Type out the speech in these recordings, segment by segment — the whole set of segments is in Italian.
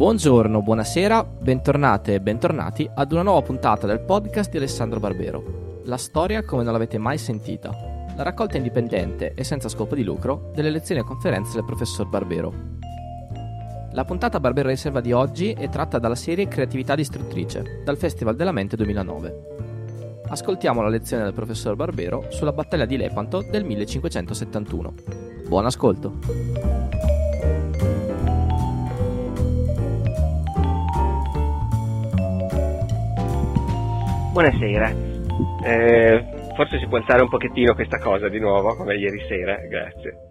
Buongiorno, buonasera, bentornate e bentornati ad una nuova puntata del podcast di Alessandro Barbero. La storia come non l'avete mai sentita. La raccolta indipendente e senza scopo di lucro delle lezioni e conferenze del professor Barbero. La puntata Barbero Riserva di oggi è tratta dalla serie Creatività distruttrice, dal Festival della Mente 2009. Ascoltiamo la lezione del professor Barbero sulla battaglia di Lepanto del 1571. Buon ascolto! Buonasera. Eh, forse si può alzare un pochettino questa cosa di nuovo, come ieri sera, grazie.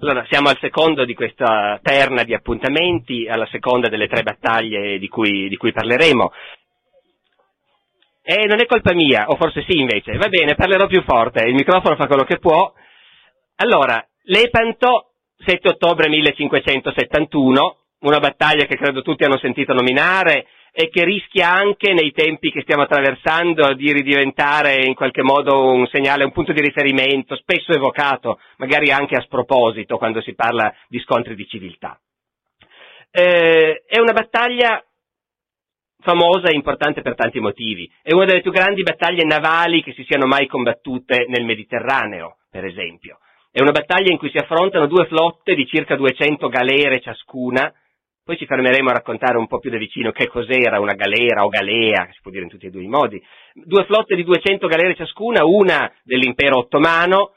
Allora, siamo al secondo di questa terna di appuntamenti, alla seconda delle tre battaglie di cui, di cui parleremo. E non è colpa mia, o forse sì invece, va bene, parlerò più forte, il microfono fa quello che può. Allora, Lepanto, 7 ottobre 1571, una battaglia che credo tutti hanno sentito nominare, e che rischia anche nei tempi che stiamo attraversando di ridiventare in qualche modo un segnale, un punto di riferimento, spesso evocato, magari anche a sproposito quando si parla di scontri di civiltà. Eh, è una battaglia famosa e importante per tanti motivi. È una delle più grandi battaglie navali che si siano mai combattute nel Mediterraneo, per esempio. È una battaglia in cui si affrontano due flotte di circa 200 galere ciascuna, poi ci fermeremo a raccontare un po' più da vicino che cos'era una galera o galea, si può dire in tutti e due i modi. Due flotte di 200 galere ciascuna, una dell'impero ottomano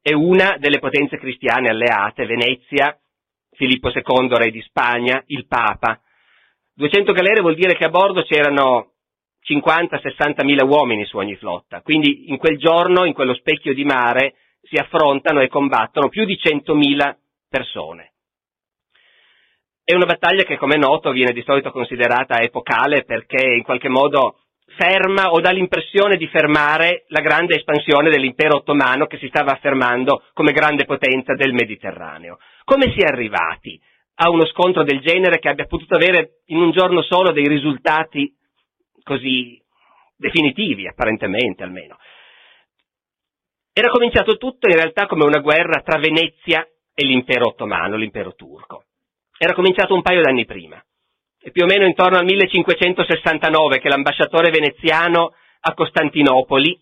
e una delle potenze cristiane alleate, Venezia, Filippo II, re di Spagna, il Papa. 200 galere vuol dire che a bordo c'erano 50-60 mila uomini su ogni flotta, quindi in quel giorno, in quello specchio di mare, si affrontano e combattono più di 100.000 persone. È una battaglia che, come è noto, viene di solito considerata epocale perché in qualche modo ferma o dà l'impressione di fermare la grande espansione dell'impero ottomano che si stava affermando come grande potenza del Mediterraneo. Come si è arrivati a uno scontro del genere che abbia potuto avere in un giorno solo dei risultati così definitivi, apparentemente almeno? Era cominciato tutto in realtà come una guerra tra Venezia e l'impero ottomano, l'impero turco era cominciato un paio d'anni prima. È più o meno intorno al 1569 che l'ambasciatore veneziano a Costantinopoli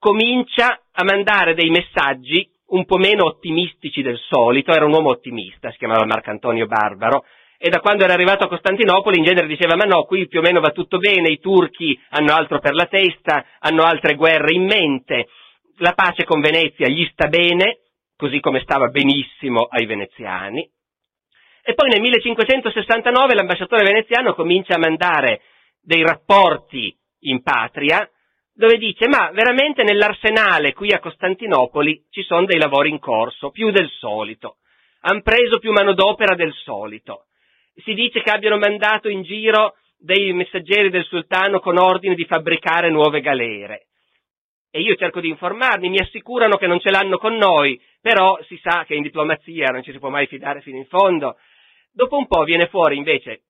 comincia a mandare dei messaggi un po' meno ottimistici del solito, era un uomo ottimista, si chiamava Marcantonio Barbaro, e da quando era arrivato a Costantinopoli in genere diceva ma no, qui più o meno va tutto bene, i turchi hanno altro per la testa, hanno altre guerre in mente, la pace con Venezia gli sta bene, così come stava benissimo ai veneziani, e poi nel 1569 l'ambasciatore veneziano comincia a mandare dei rapporti in patria dove dice ma veramente nell'arsenale qui a Costantinopoli ci sono dei lavori in corso, più del solito, hanno preso più manodopera del solito. Si dice che abbiano mandato in giro dei messaggeri del sultano con ordine di fabbricare nuove galere. E io cerco di informarmi, mi assicurano che non ce l'hanno con noi, però si sa che in diplomazia non ci si può mai fidare fino in fondo Dopo un po' viene fuori invece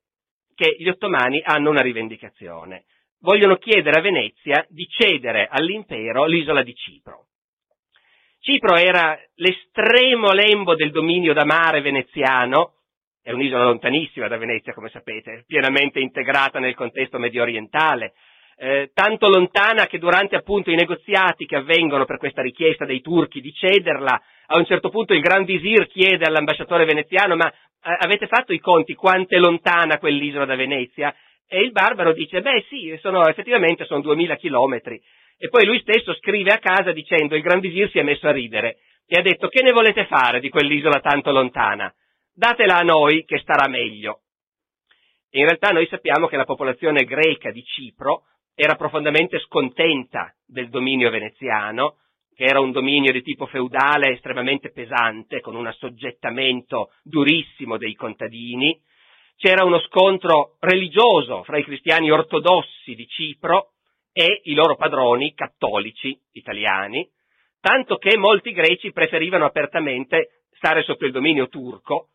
che gli ottomani hanno una rivendicazione. Vogliono chiedere a Venezia di cedere all'impero l'isola di Cipro. Cipro era l'estremo lembo del dominio da mare veneziano, è un'isola lontanissima da Venezia, come sapete, pienamente integrata nel contesto medio orientale, eh, tanto lontana che durante appunto i negoziati che avvengono per questa richiesta dei turchi di cederla, a un certo punto il Gran Visir chiede all'ambasciatore veneziano ma avete fatto i conti quanto è lontana quell'isola da Venezia? E il barbaro dice, beh sì, sono, effettivamente sono 2000 chilometri. E poi lui stesso scrive a casa dicendo, il Gran Visir si è messo a ridere e ha detto, che ne volete fare di quell'isola tanto lontana? Datela a noi che starà meglio. E in realtà noi sappiamo che la popolazione greca di Cipro era profondamente scontenta del dominio veneziano che era un dominio di tipo feudale estremamente pesante, con un assoggettamento durissimo dei contadini, c'era uno scontro religioso fra i cristiani ortodossi di Cipro e i loro padroni cattolici italiani, tanto che molti greci preferivano apertamente stare sotto il dominio turco,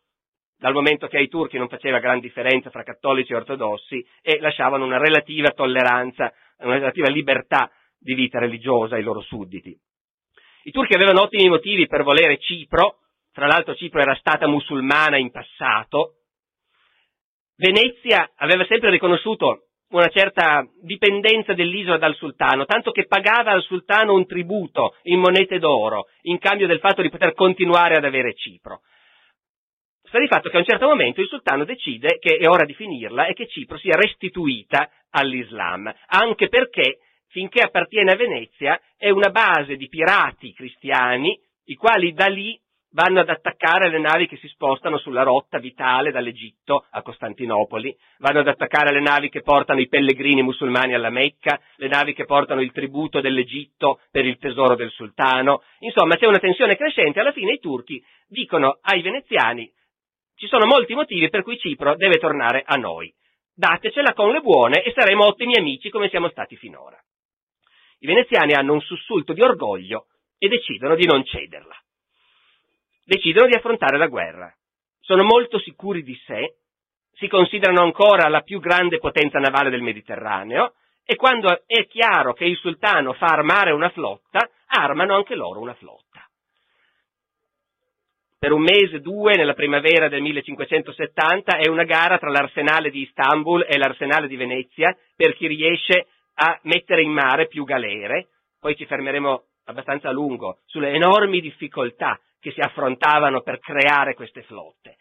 dal momento che ai turchi non faceva gran differenza fra cattolici e ortodossi e lasciavano una relativa tolleranza, una relativa libertà di vita religiosa ai loro sudditi. I turchi avevano ottimi motivi per volere Cipro, tra l'altro Cipro era stata musulmana in passato, Venezia aveva sempre riconosciuto una certa dipendenza dell'isola dal sultano, tanto che pagava al sultano un tributo in monete d'oro in cambio del fatto di poter continuare ad avere Cipro. Sta di fatto che a un certo momento il sultano decide che è ora di finirla e che Cipro sia restituita all'Islam, anche perché finché appartiene a Venezia è una base di pirati cristiani i quali da lì vanno ad attaccare le navi che si spostano sulla rotta vitale dall'Egitto a Costantinopoli, vanno ad attaccare le navi che portano i pellegrini musulmani alla Mecca, le navi che portano il tributo dell'Egitto per il tesoro del sultano. Insomma, c'è una tensione crescente, alla fine i turchi dicono ai veneziani ci sono molti motivi per cui Cipro deve tornare a noi. Datecela con le buone e saremo ottimi amici come siamo stati finora. I veneziani hanno un sussulto di orgoglio e decidono di non cederla decidono di affrontare la guerra. Sono molto sicuri di sé, si considerano ancora la più grande potenza navale del Mediterraneo e quando è chiaro che il sultano fa armare una flotta, armano anche loro una flotta. Per un mese, due, nella primavera del 1570, è una gara tra l'arsenale di Istanbul e l'arsenale di Venezia per chi riesce a mettere in mare più galere. Poi ci fermeremo abbastanza a lungo sulle enormi difficoltà che si affrontavano per creare queste flotte.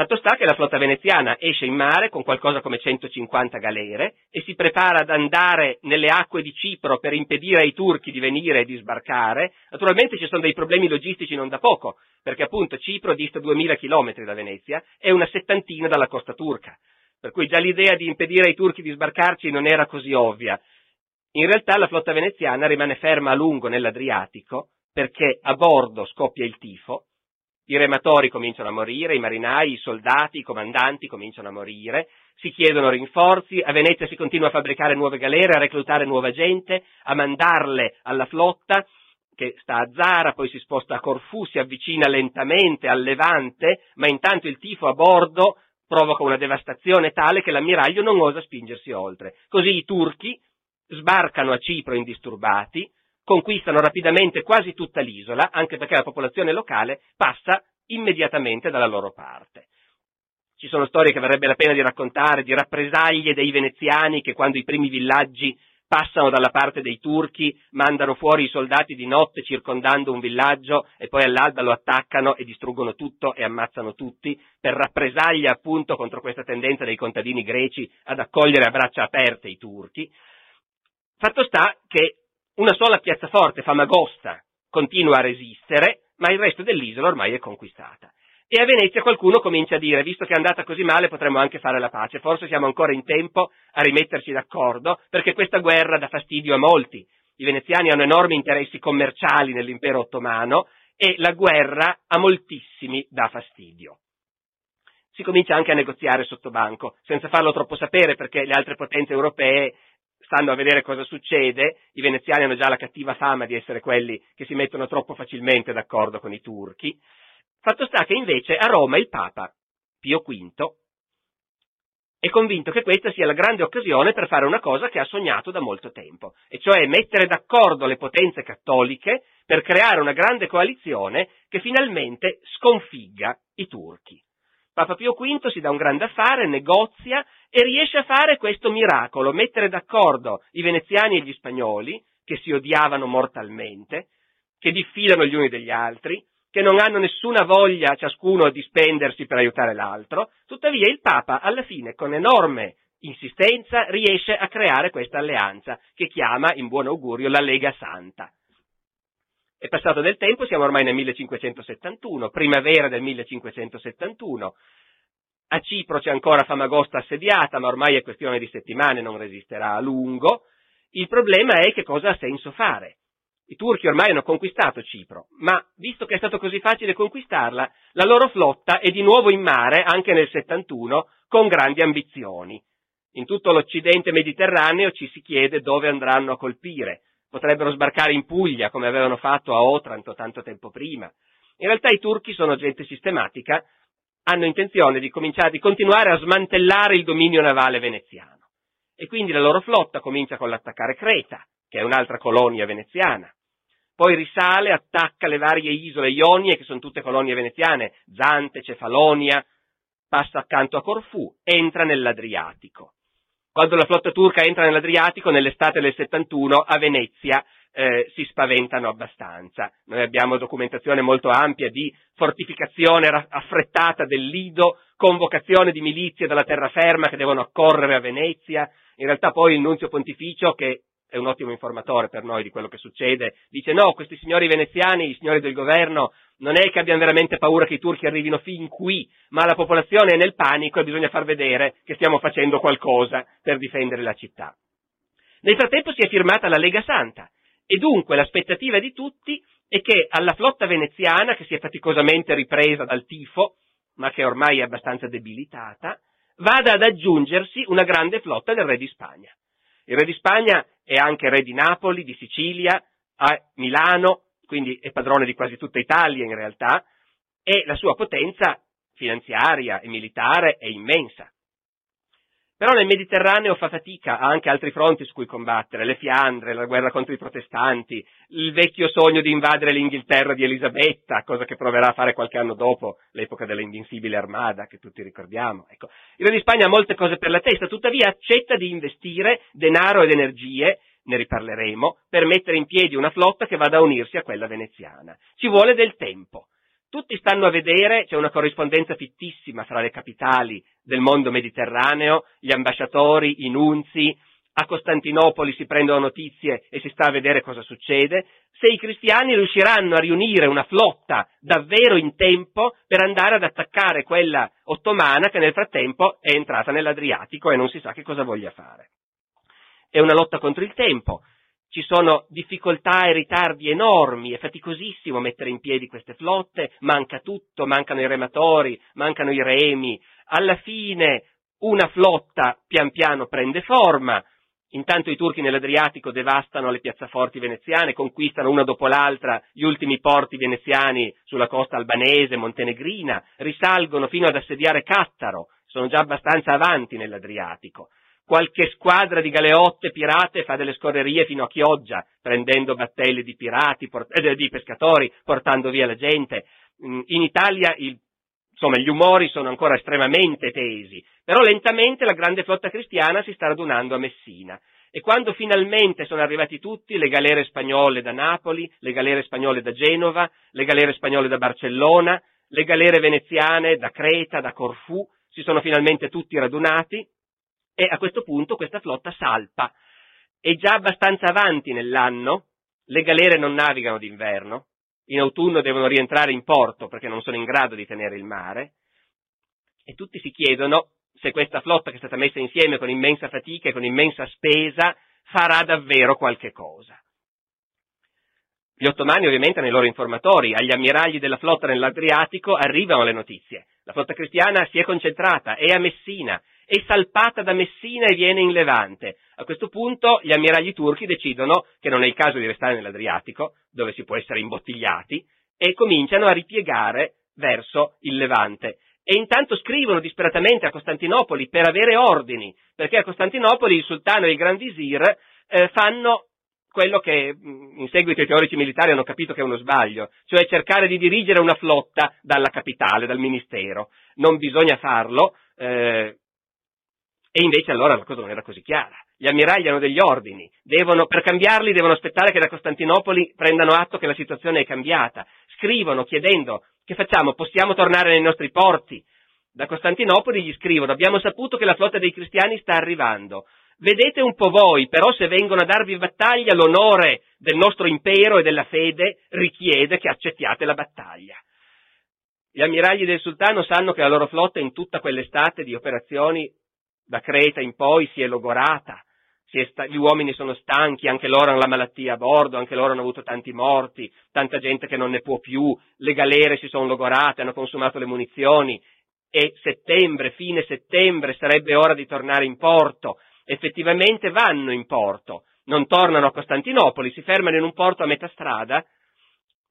Fatto sta che la flotta veneziana esce in mare con qualcosa come 150 galere e si prepara ad andare nelle acque di Cipro per impedire ai turchi di venire e di sbarcare. Naturalmente ci sono dei problemi logistici non da poco, perché appunto Cipro dista 2000 km da Venezia e una settantina dalla costa turca. Per cui già l'idea di impedire ai turchi di sbarcarci non era così ovvia. In realtà la flotta veneziana rimane ferma a lungo nell'Adriatico perché a bordo scoppia il tifo, i rematori cominciano a morire, i marinai, i soldati, i comandanti cominciano a morire, si chiedono rinforzi, a Venezia si continua a fabbricare nuove galere, a reclutare nuova gente, a mandarle alla flotta che sta a Zara, poi si sposta a Corfù, si avvicina lentamente al Levante, ma intanto il tifo a bordo provoca una devastazione tale che l'ammiraglio non osa spingersi oltre. Così i turchi sbarcano a Cipro indisturbati, conquistano rapidamente quasi tutta l'isola, anche perché la popolazione locale passa immediatamente dalla loro parte. Ci sono storie che varrebbe la pena di raccontare, di rappresaglie dei veneziani che quando i primi villaggi passano dalla parte dei turchi, mandano fuori i soldati di notte circondando un villaggio e poi all'alba lo attaccano e distruggono tutto e ammazzano tutti, per rappresaglia appunto contro questa tendenza dei contadini greci ad accogliere a braccia aperte i turchi. Fatto sta che una sola piazzaforte, Famagosta, continua a resistere, ma il resto dell'isola ormai è conquistata. E a Venezia qualcuno comincia a dire, visto che è andata così male, potremmo anche fare la pace, forse siamo ancora in tempo a rimetterci d'accordo, perché questa guerra dà fastidio a molti. I veneziani hanno enormi interessi commerciali nell'impero ottomano e la guerra a moltissimi dà fastidio. Si comincia anche a negoziare sotto banco, senza farlo troppo sapere perché le altre potenze europee stanno a vedere cosa succede, i veneziani hanno già la cattiva fama di essere quelli che si mettono troppo facilmente d'accordo con i turchi. Fatto sta che invece a Roma il Papa Pio V è convinto che questa sia la grande occasione per fare una cosa che ha sognato da molto tempo, e cioè mettere d'accordo le potenze cattoliche per creare una grande coalizione che finalmente sconfigga i turchi. Papa Pio V si dà un grande affare, negozia e riesce a fare questo miracolo, mettere d'accordo i veneziani e gli spagnoli, che si odiavano mortalmente, che diffidano gli uni degli altri, che non hanno nessuna voglia ciascuno di spendersi per aiutare l'altro, tuttavia il Papa alla fine con enorme insistenza riesce a creare questa alleanza che chiama in buon augurio la Lega Santa. È passato del tempo, siamo ormai nel 1571, primavera del 1571. A Cipro c'è ancora Famagosta assediata, ma ormai è questione di settimane, non resisterà a lungo. Il problema è che cosa ha senso fare. I turchi ormai hanno conquistato Cipro, ma visto che è stato così facile conquistarla, la loro flotta è di nuovo in mare, anche nel 71, con grandi ambizioni. In tutto l'Occidente mediterraneo ci si chiede dove andranno a colpire potrebbero sbarcare in Puglia come avevano fatto a Otranto tanto tempo prima. In realtà i turchi sono gente sistematica, hanno intenzione di cominciare, di continuare a smantellare il dominio navale veneziano. E quindi la loro flotta comincia con l'attaccare Creta, che è un'altra colonia veneziana. Poi risale, attacca le varie isole ionie, che sono tutte colonie veneziane, Zante, Cefalonia, passa accanto a Corfù, entra nell'Adriatico. Quando la flotta turca entra nell'Adriatico, nell'estate del 71, a Venezia eh, si spaventano abbastanza. Noi abbiamo documentazione molto ampia di fortificazione affrettata del Lido, convocazione di milizie dalla terraferma che devono accorrere a Venezia. In realtà poi il nunzio pontificio, che è un ottimo informatore per noi di quello che succede, dice no, questi signori veneziani, i signori del governo, non è che abbiano veramente paura che i turchi arrivino fin qui, ma la popolazione è nel panico e bisogna far vedere che stiamo facendo qualcosa per difendere la città. Nel frattempo si è firmata la Lega Santa, e dunque l'aspettativa di tutti è che alla flotta veneziana, che si è faticosamente ripresa dal tifo, ma che ormai è abbastanza debilitata, vada ad aggiungersi una grande flotta del re di Spagna. Il re di Spagna è anche re di Napoli, di Sicilia, a Milano, quindi è padrone di quasi tutta Italia in realtà, e la sua potenza finanziaria e militare è immensa. Però nel Mediterraneo fa fatica, ha anche altri fronti su cui combattere, le Fiandre, la guerra contro i protestanti, il vecchio sogno di invadere l'Inghilterra di Elisabetta, cosa che proverà a fare qualche anno dopo, l'epoca dell'invincibile armada che tutti ricordiamo. Ecco. Il re di Spagna ha molte cose per la testa, tuttavia accetta di investire denaro ed energie, ne riparleremo, per mettere in piedi una flotta che vada a unirsi a quella veneziana. Ci vuole del tempo. Tutti stanno a vedere, c'è una corrispondenza fittissima fra le capitali del mondo mediterraneo, gli ambasciatori, i nunzi, a Costantinopoli si prendono notizie e si sta a vedere cosa succede, se i cristiani riusciranno a riunire una flotta davvero in tempo per andare ad attaccare quella ottomana che nel frattempo è entrata nell'Adriatico e non si sa che cosa voglia fare. È una lotta contro il tempo, ci sono difficoltà e ritardi enormi, è faticosissimo mettere in piedi queste flotte, manca tutto, mancano i rematori, mancano i remi, alla fine una flotta pian piano prende forma, intanto i turchi nell'Adriatico devastano le piazzaforti veneziane, conquistano una dopo l'altra gli ultimi porti veneziani sulla costa albanese, montenegrina, risalgono fino ad assediare Cattaro, sono già abbastanza avanti nell'Adriatico qualche squadra di galeotte pirate fa delle scorrerie fino a Chioggia, prendendo battelli di pirati, port- eh, di pescatori, portando via la gente. Mm, in Italia il, insomma, gli umori sono ancora estremamente tesi, però lentamente la grande flotta cristiana si sta radunando a Messina. E quando finalmente sono arrivati tutti, le galere spagnole da Napoli, le galere spagnole da Genova, le galere spagnole da Barcellona, le galere veneziane da Creta, da Corfù, si sono finalmente tutti radunati, e a questo punto questa flotta salpa. È già abbastanza avanti nell'anno, le galere non navigano d'inverno, in autunno devono rientrare in porto perché non sono in grado di tenere il mare, e tutti si chiedono se questa flotta che è stata messa insieme con immensa fatica e con immensa spesa farà davvero qualche cosa. Gli ottomani ovviamente hanno i loro informatori, agli ammiragli della flotta nell'Adriatico arrivano le notizie. La flotta cristiana si è concentrata, è a Messina, è salpata da Messina e viene in Levante. A questo punto gli ammiragli turchi decidono che non è il caso di restare nell'Adriatico, dove si può essere imbottigliati, e cominciano a ripiegare verso il Levante. E intanto scrivono disperatamente a Costantinopoli per avere ordini, perché a Costantinopoli il sultano e il gran visir eh, fanno quello che in seguito i teorici militari hanno capito che è uno sbaglio, cioè cercare di dirigere una flotta dalla capitale, dal ministero. Non bisogna farlo, eh, e invece allora la cosa non era così chiara. Gli ammiragli hanno degli ordini, devono, per cambiarli devono aspettare che da Costantinopoli prendano atto che la situazione è cambiata. Scrivono chiedendo che facciamo, possiamo tornare nei nostri porti. Da Costantinopoli gli scrivono, abbiamo saputo che la flotta dei cristiani sta arrivando. Vedete un po' voi, però se vengono a darvi battaglia, l'onore del nostro impero e della fede richiede che accettiate la battaglia. Gli ammiragli del sultano sanno che la loro flotta in tutta quell'estate di operazioni da Creta in poi si è logorata, si è sta- gli uomini sono stanchi, anche loro hanno la malattia a bordo, anche loro hanno avuto tanti morti, tanta gente che non ne può più, le galere si sono logorate, hanno consumato le munizioni e settembre, fine settembre sarebbe ora di tornare in porto. Effettivamente vanno in porto, non tornano a Costantinopoli, si fermano in un porto a metà strada,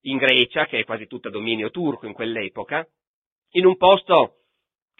in Grecia, che è quasi tutta dominio turco in quell'epoca, in un posto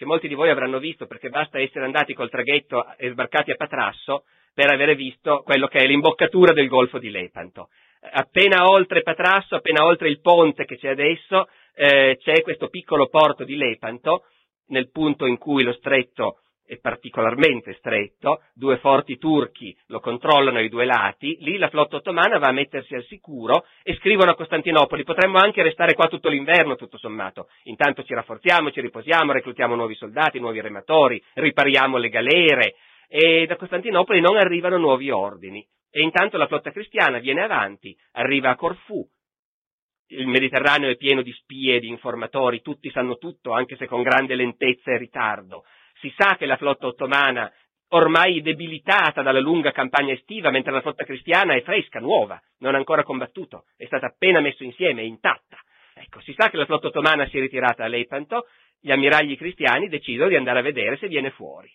che molti di voi avranno visto perché basta essere andati col traghetto e sbarcati a Patrasso per avere visto quello che è l'imboccatura del Golfo di Lepanto. Appena oltre Patrasso, appena oltre il ponte che c'è adesso, eh, c'è questo piccolo porto di Lepanto nel punto in cui lo stretto è particolarmente stretto, due forti turchi lo controllano ai due lati, lì la flotta ottomana va a mettersi al sicuro e scrivono a Costantinopoli, potremmo anche restare qua tutto l'inverno tutto sommato, intanto ci rafforziamo, ci riposiamo, reclutiamo nuovi soldati, nuovi rematori, ripariamo le galere. E da Costantinopoli non arrivano nuovi ordini. E intanto la flotta cristiana viene avanti, arriva a Corfù, il Mediterraneo è pieno di spie, di informatori, tutti sanno tutto, anche se con grande lentezza e ritardo. Si sa che la flotta ottomana, ormai debilitata dalla lunga campagna estiva, mentre la flotta cristiana è fresca, nuova, non ha ancora combattuto, è stata appena messa insieme, intatta. Ecco, si sa che la flotta ottomana si è ritirata a Lepanto, gli ammiragli cristiani decidono di andare a vedere se viene fuori.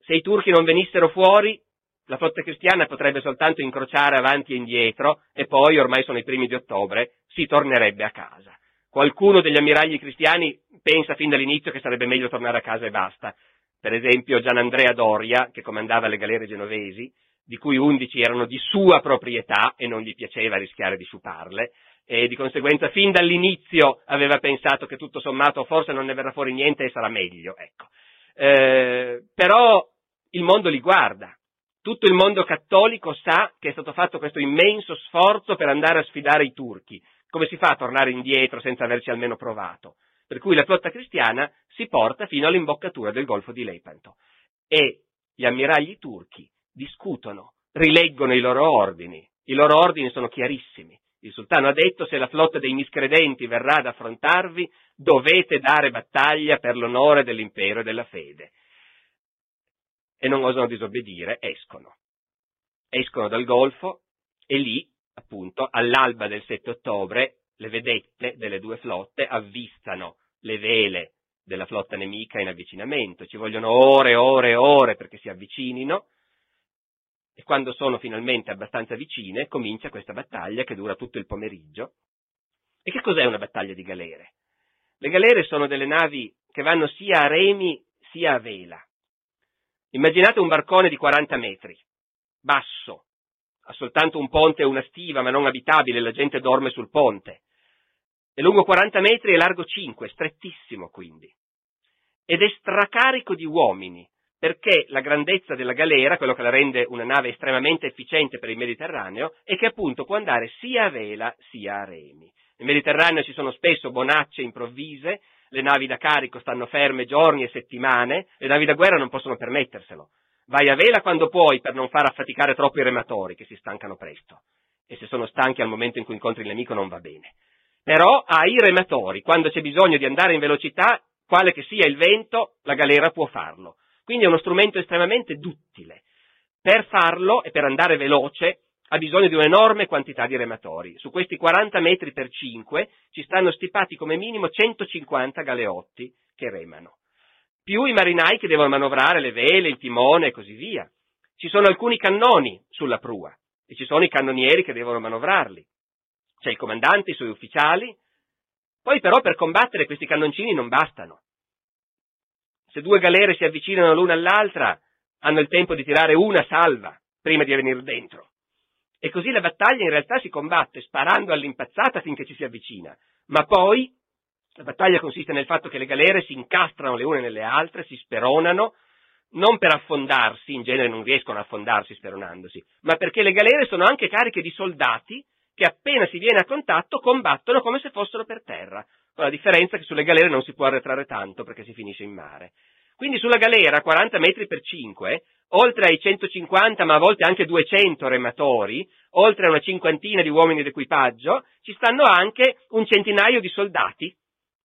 Se i turchi non venissero fuori, la flotta cristiana potrebbe soltanto incrociare avanti e indietro e poi, ormai sono i primi di ottobre, si tornerebbe a casa. Qualcuno degli ammiragli cristiani pensa fin dall'inizio che sarebbe meglio tornare a casa e basta. Per esempio Gianandrea Doria, che comandava le galere genovesi, di cui undici erano di sua proprietà e non gli piaceva rischiare di sciuparle, e di conseguenza fin dall'inizio aveva pensato che tutto sommato forse non ne verrà fuori niente e sarà meglio. Ecco. Eh, però il mondo li guarda, tutto il mondo cattolico sa che è stato fatto questo immenso sforzo per andare a sfidare i turchi. Come si fa a tornare indietro senza averci almeno provato? Per cui la flotta cristiana si porta fino all'imboccatura del Golfo di Lepanto e gli ammiragli turchi discutono, rileggono i loro ordini. I loro ordini sono chiarissimi. Il sultano ha detto se la flotta dei miscredenti verrà ad affrontarvi, dovete dare battaglia per l'onore dell'impero e della fede e non osano disobbedire, escono. Escono dal Golfo e lì, appunto, all'alba del 7 ottobre, le vedette delle due flotte avvistano le vele della flotta nemica in avvicinamento. Ci vogliono ore ore ore perché si avvicinino e quando sono finalmente abbastanza vicine comincia questa battaglia che dura tutto il pomeriggio. E che cos'è una battaglia di galere? Le galere sono delle navi che vanno sia a remi sia a vela. Immaginate un barcone di 40 metri, basso, ha soltanto un ponte e una stiva, ma non abitabile, la gente dorme sul ponte. È lungo 40 metri e largo 5, strettissimo quindi. Ed è stracarico di uomini, perché la grandezza della galera, quello che la rende una nave estremamente efficiente per il Mediterraneo, è che appunto può andare sia a vela sia a remi. Nel Mediterraneo ci sono spesso bonacce improvvise, le navi da carico stanno ferme giorni e settimane, le navi da guerra non possono permetterselo. Vai a vela quando puoi per non far affaticare troppo i rematori che si stancano presto. E se sono stanchi al momento in cui incontri il nemico non va bene. Però hai i rematori, quando c'è bisogno di andare in velocità, quale che sia il vento, la galera può farlo. Quindi è uno strumento estremamente duttile. Per farlo e per andare veloce ha bisogno di un'enorme quantità di rematori. Su questi 40 metri per 5 ci stanno stipati come minimo 150 galeotti che remano, più i marinai che devono manovrare le vele, il timone e così via. Ci sono alcuni cannoni sulla prua e ci sono i cannonieri che devono manovrarli. C'è il comandante, i suoi ufficiali. Poi però per combattere questi cannoncini non bastano. Se due galere si avvicinano l'una all'altra, hanno il tempo di tirare una salva prima di venire dentro. E così la battaglia in realtà si combatte sparando all'impazzata finché ci si avvicina, ma poi la battaglia consiste nel fatto che le galere si incastrano le une nelle altre, si speronano, non per affondarsi, in genere non riescono a affondarsi speronandosi, ma perché le galere sono anche cariche di soldati che appena si viene a contatto combattono come se fossero per terra, con la differenza che sulle galere non si può arretrare tanto perché si finisce in mare. Quindi sulla galera, 40 metri per 5, oltre ai 150 ma a volte anche 200 rematori, oltre a una cinquantina di uomini d'equipaggio, ci stanno anche un centinaio di soldati,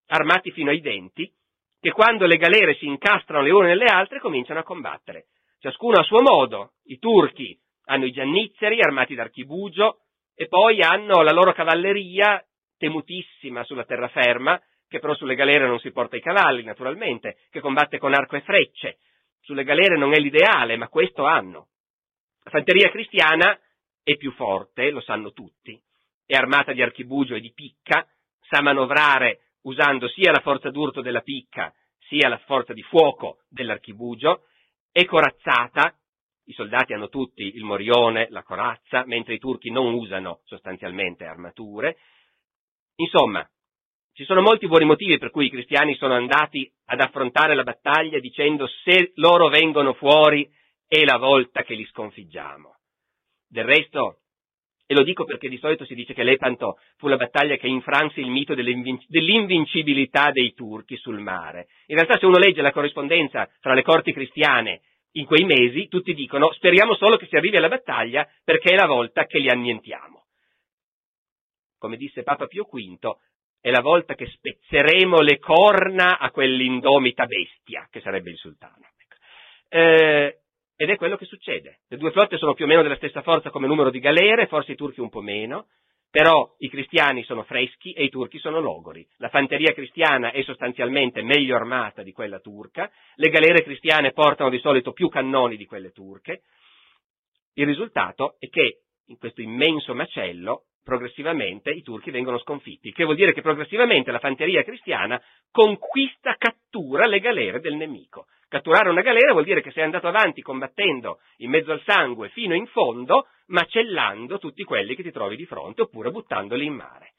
armati fino ai denti, che quando le galere si incastrano le une nelle altre cominciano a combattere. Ciascuno a suo modo. I turchi hanno i giannizzeri armati d'archibugio e poi hanno la loro cavalleria temutissima sulla terraferma, che però sulle galere non si porta i cavalli, naturalmente, che combatte con arco e frecce, sulle galere non è l'ideale, ma questo hanno. La fanteria cristiana è più forte, lo sanno tutti, è armata di archibugio e di picca, sa manovrare usando sia la forza d'urto della picca sia la forza di fuoco dell'archibugio, è corazzata, i soldati hanno tutti il morione, la corazza, mentre i turchi non usano sostanzialmente armature. Insomma, Ci sono molti buoni motivi per cui i cristiani sono andati ad affrontare la battaglia dicendo se loro vengono fuori è la volta che li sconfiggiamo. Del resto, e lo dico perché di solito si dice che Lepanto fu la battaglia che infranse il mito dell'invincibilità dei turchi sul mare. In realtà se uno legge la corrispondenza fra le corti cristiane in quei mesi, tutti dicono speriamo solo che si arrivi alla battaglia perché è la volta che li annientiamo. Come disse Papa Pio V, è la volta che spezzeremo le corna a quell'indomita bestia, che sarebbe il sultano. Ecco. Eh, ed è quello che succede. Le due flotte sono più o meno della stessa forza come numero di galere, forse i turchi un po' meno, però i cristiani sono freschi e i turchi sono logori. La fanteria cristiana è sostanzialmente meglio armata di quella turca, le galere cristiane portano di solito più cannoni di quelle turche. Il risultato è che in questo immenso macello progressivamente i turchi vengono sconfitti, che vuol dire che progressivamente la fanteria cristiana conquista, cattura le galere del nemico. Catturare una galera vuol dire che sei andato avanti combattendo in mezzo al sangue fino in fondo, macellando tutti quelli che ti trovi di fronte oppure buttandoli in mare.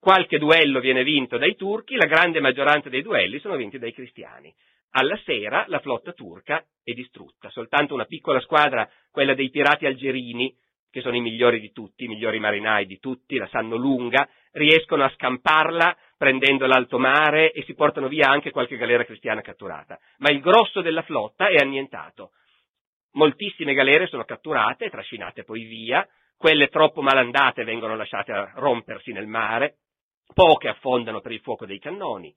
Qualche duello viene vinto dai turchi, la grande maggioranza dei duelli sono vinti dai cristiani. Alla sera la flotta turca è distrutta, soltanto una piccola squadra, quella dei pirati algerini, che sono i migliori di tutti, i migliori marinai di tutti, la sanno lunga, riescono a scamparla prendendo l'alto mare e si portano via anche qualche galera cristiana catturata. Ma il grosso della flotta è annientato. Moltissime galere sono catturate e trascinate poi via, quelle troppo malandate vengono lasciate rompersi nel mare, poche affondano per il fuoco dei cannoni.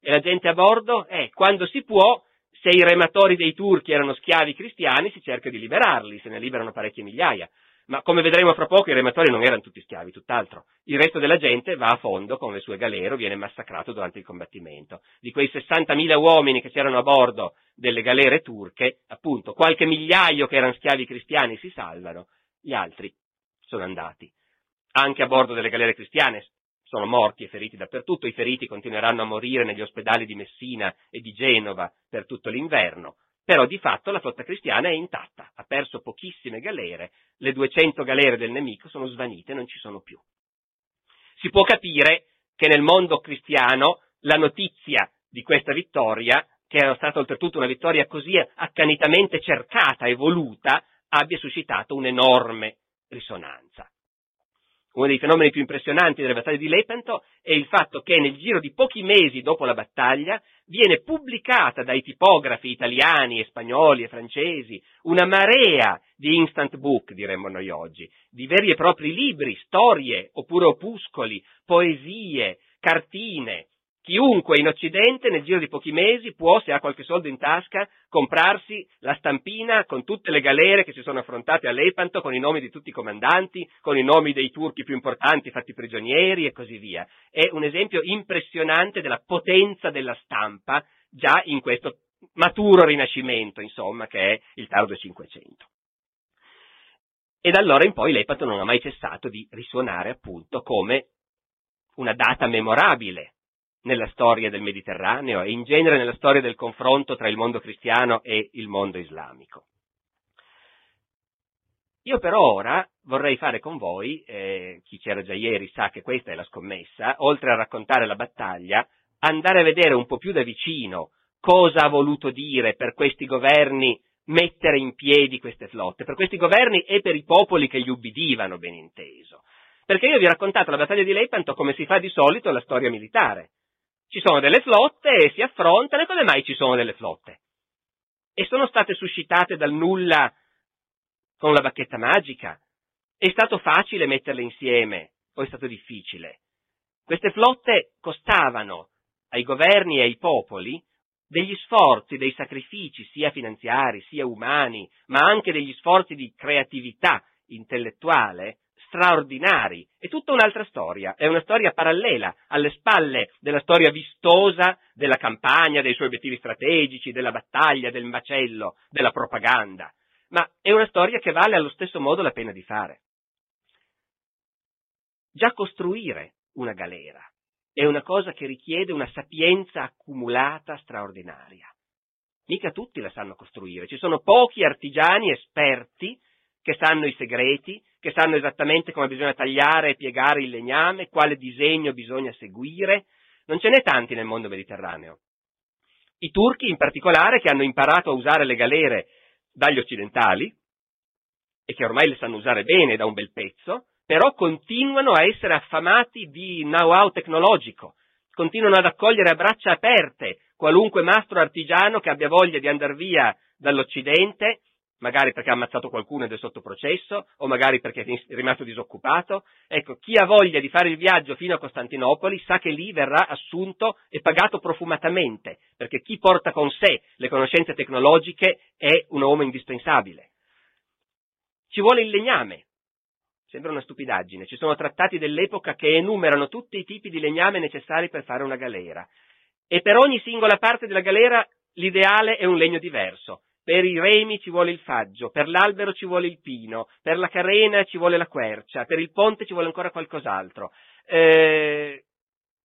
E la gente a bordo, eh, quando si può, se i rematori dei turchi erano schiavi cristiani, si cerca di liberarli, se ne liberano parecchie migliaia ma come vedremo fra poco i rematori non erano tutti schiavi, tutt'altro. Il resto della gente va a fondo con le sue galere o viene massacrato durante il combattimento. Di quei 60.000 uomini che c'erano a bordo delle galere turche, appunto, qualche migliaio che erano schiavi cristiani si salvano, gli altri sono andati. Anche a bordo delle galere cristiane sono morti e feriti dappertutto, i feriti continueranno a morire negli ospedali di Messina e di Genova per tutto l'inverno, però di fatto la flotta cristiana è intatta, ha perso pochissime galere, le 200 galere del nemico sono svanite, non ci sono più. Si può capire che nel mondo cristiano la notizia di questa vittoria, che era stata oltretutto una vittoria così accanitamente cercata e voluta, abbia suscitato un'enorme risonanza. Uno dei fenomeni più impressionanti della battaglia di Lepanto è il fatto che nel giro di pochi mesi dopo la battaglia viene pubblicata dai tipografi italiani e spagnoli e francesi una marea di instant book, diremmo noi oggi, di veri e propri libri, storie oppure opuscoli, poesie, cartine, Chiunque in Occidente nel giro di pochi mesi può, se ha qualche soldo in tasca, comprarsi la stampina con tutte le galere che si sono affrontate a Lepanto, con i nomi di tutti i comandanti, con i nomi dei turchi più importanti fatti prigionieri e così via. È un esempio impressionante della potenza della stampa già in questo maturo rinascimento, insomma, che è il tardo 500. E da allora in poi Lepanto non ha mai cessato di risuonare appunto come una data memorabile nella storia del Mediterraneo e in genere nella storia del confronto tra il mondo cristiano e il mondo islamico. Io però ora vorrei fare con voi, eh, chi c'era già ieri sa che questa è la scommessa, oltre a raccontare la battaglia, andare a vedere un po' più da vicino cosa ha voluto dire per questi governi mettere in piedi queste flotte, per questi governi e per i popoli che gli ubbidivano, ben inteso. Perché io vi ho raccontato la battaglia di Lepanto come si fa di solito alla storia militare. Ci sono delle flotte e si affrontano e come mai ci sono delle flotte? E sono state suscitate dal nulla con la bacchetta magica? È stato facile metterle insieme o è stato difficile? Queste flotte costavano ai governi e ai popoli degli sforzi, dei sacrifici, sia finanziari, sia umani, ma anche degli sforzi di creatività intellettuale straordinari. È tutta un'altra storia, è una storia parallela, alle spalle della storia vistosa della campagna, dei suoi obiettivi strategici, della battaglia, del macello, della propaganda. Ma è una storia che vale allo stesso modo la pena di fare. Già costruire una galera è una cosa che richiede una sapienza accumulata straordinaria. Mica tutti la sanno costruire, ci sono pochi artigiani esperti che sanno i segreti, che sanno esattamente come bisogna tagliare e piegare il legname, quale disegno bisogna seguire. Non ce n'è tanti nel mondo mediterraneo. I turchi in particolare che hanno imparato a usare le galere dagli occidentali e che ormai le sanno usare bene da un bel pezzo, però continuano a essere affamati di know-how tecnologico, continuano ad accogliere a braccia aperte qualunque mastro artigiano che abbia voglia di andare via dall'Occidente, magari perché ha ammazzato qualcuno ed è sotto processo, o magari perché è rimasto disoccupato. Ecco, chi ha voglia di fare il viaggio fino a Costantinopoli sa che lì verrà assunto e pagato profumatamente, perché chi porta con sé le conoscenze tecnologiche è un uomo indispensabile. Ci vuole il legname. Sembra una stupidaggine. Ci sono trattati dell'epoca che enumerano tutti i tipi di legname necessari per fare una galera. E per ogni singola parte della galera l'ideale è un legno diverso. Per i remi ci vuole il faggio, per l'albero ci vuole il pino, per la carena ci vuole la quercia, per il ponte ci vuole ancora qualcos'altro. Eh,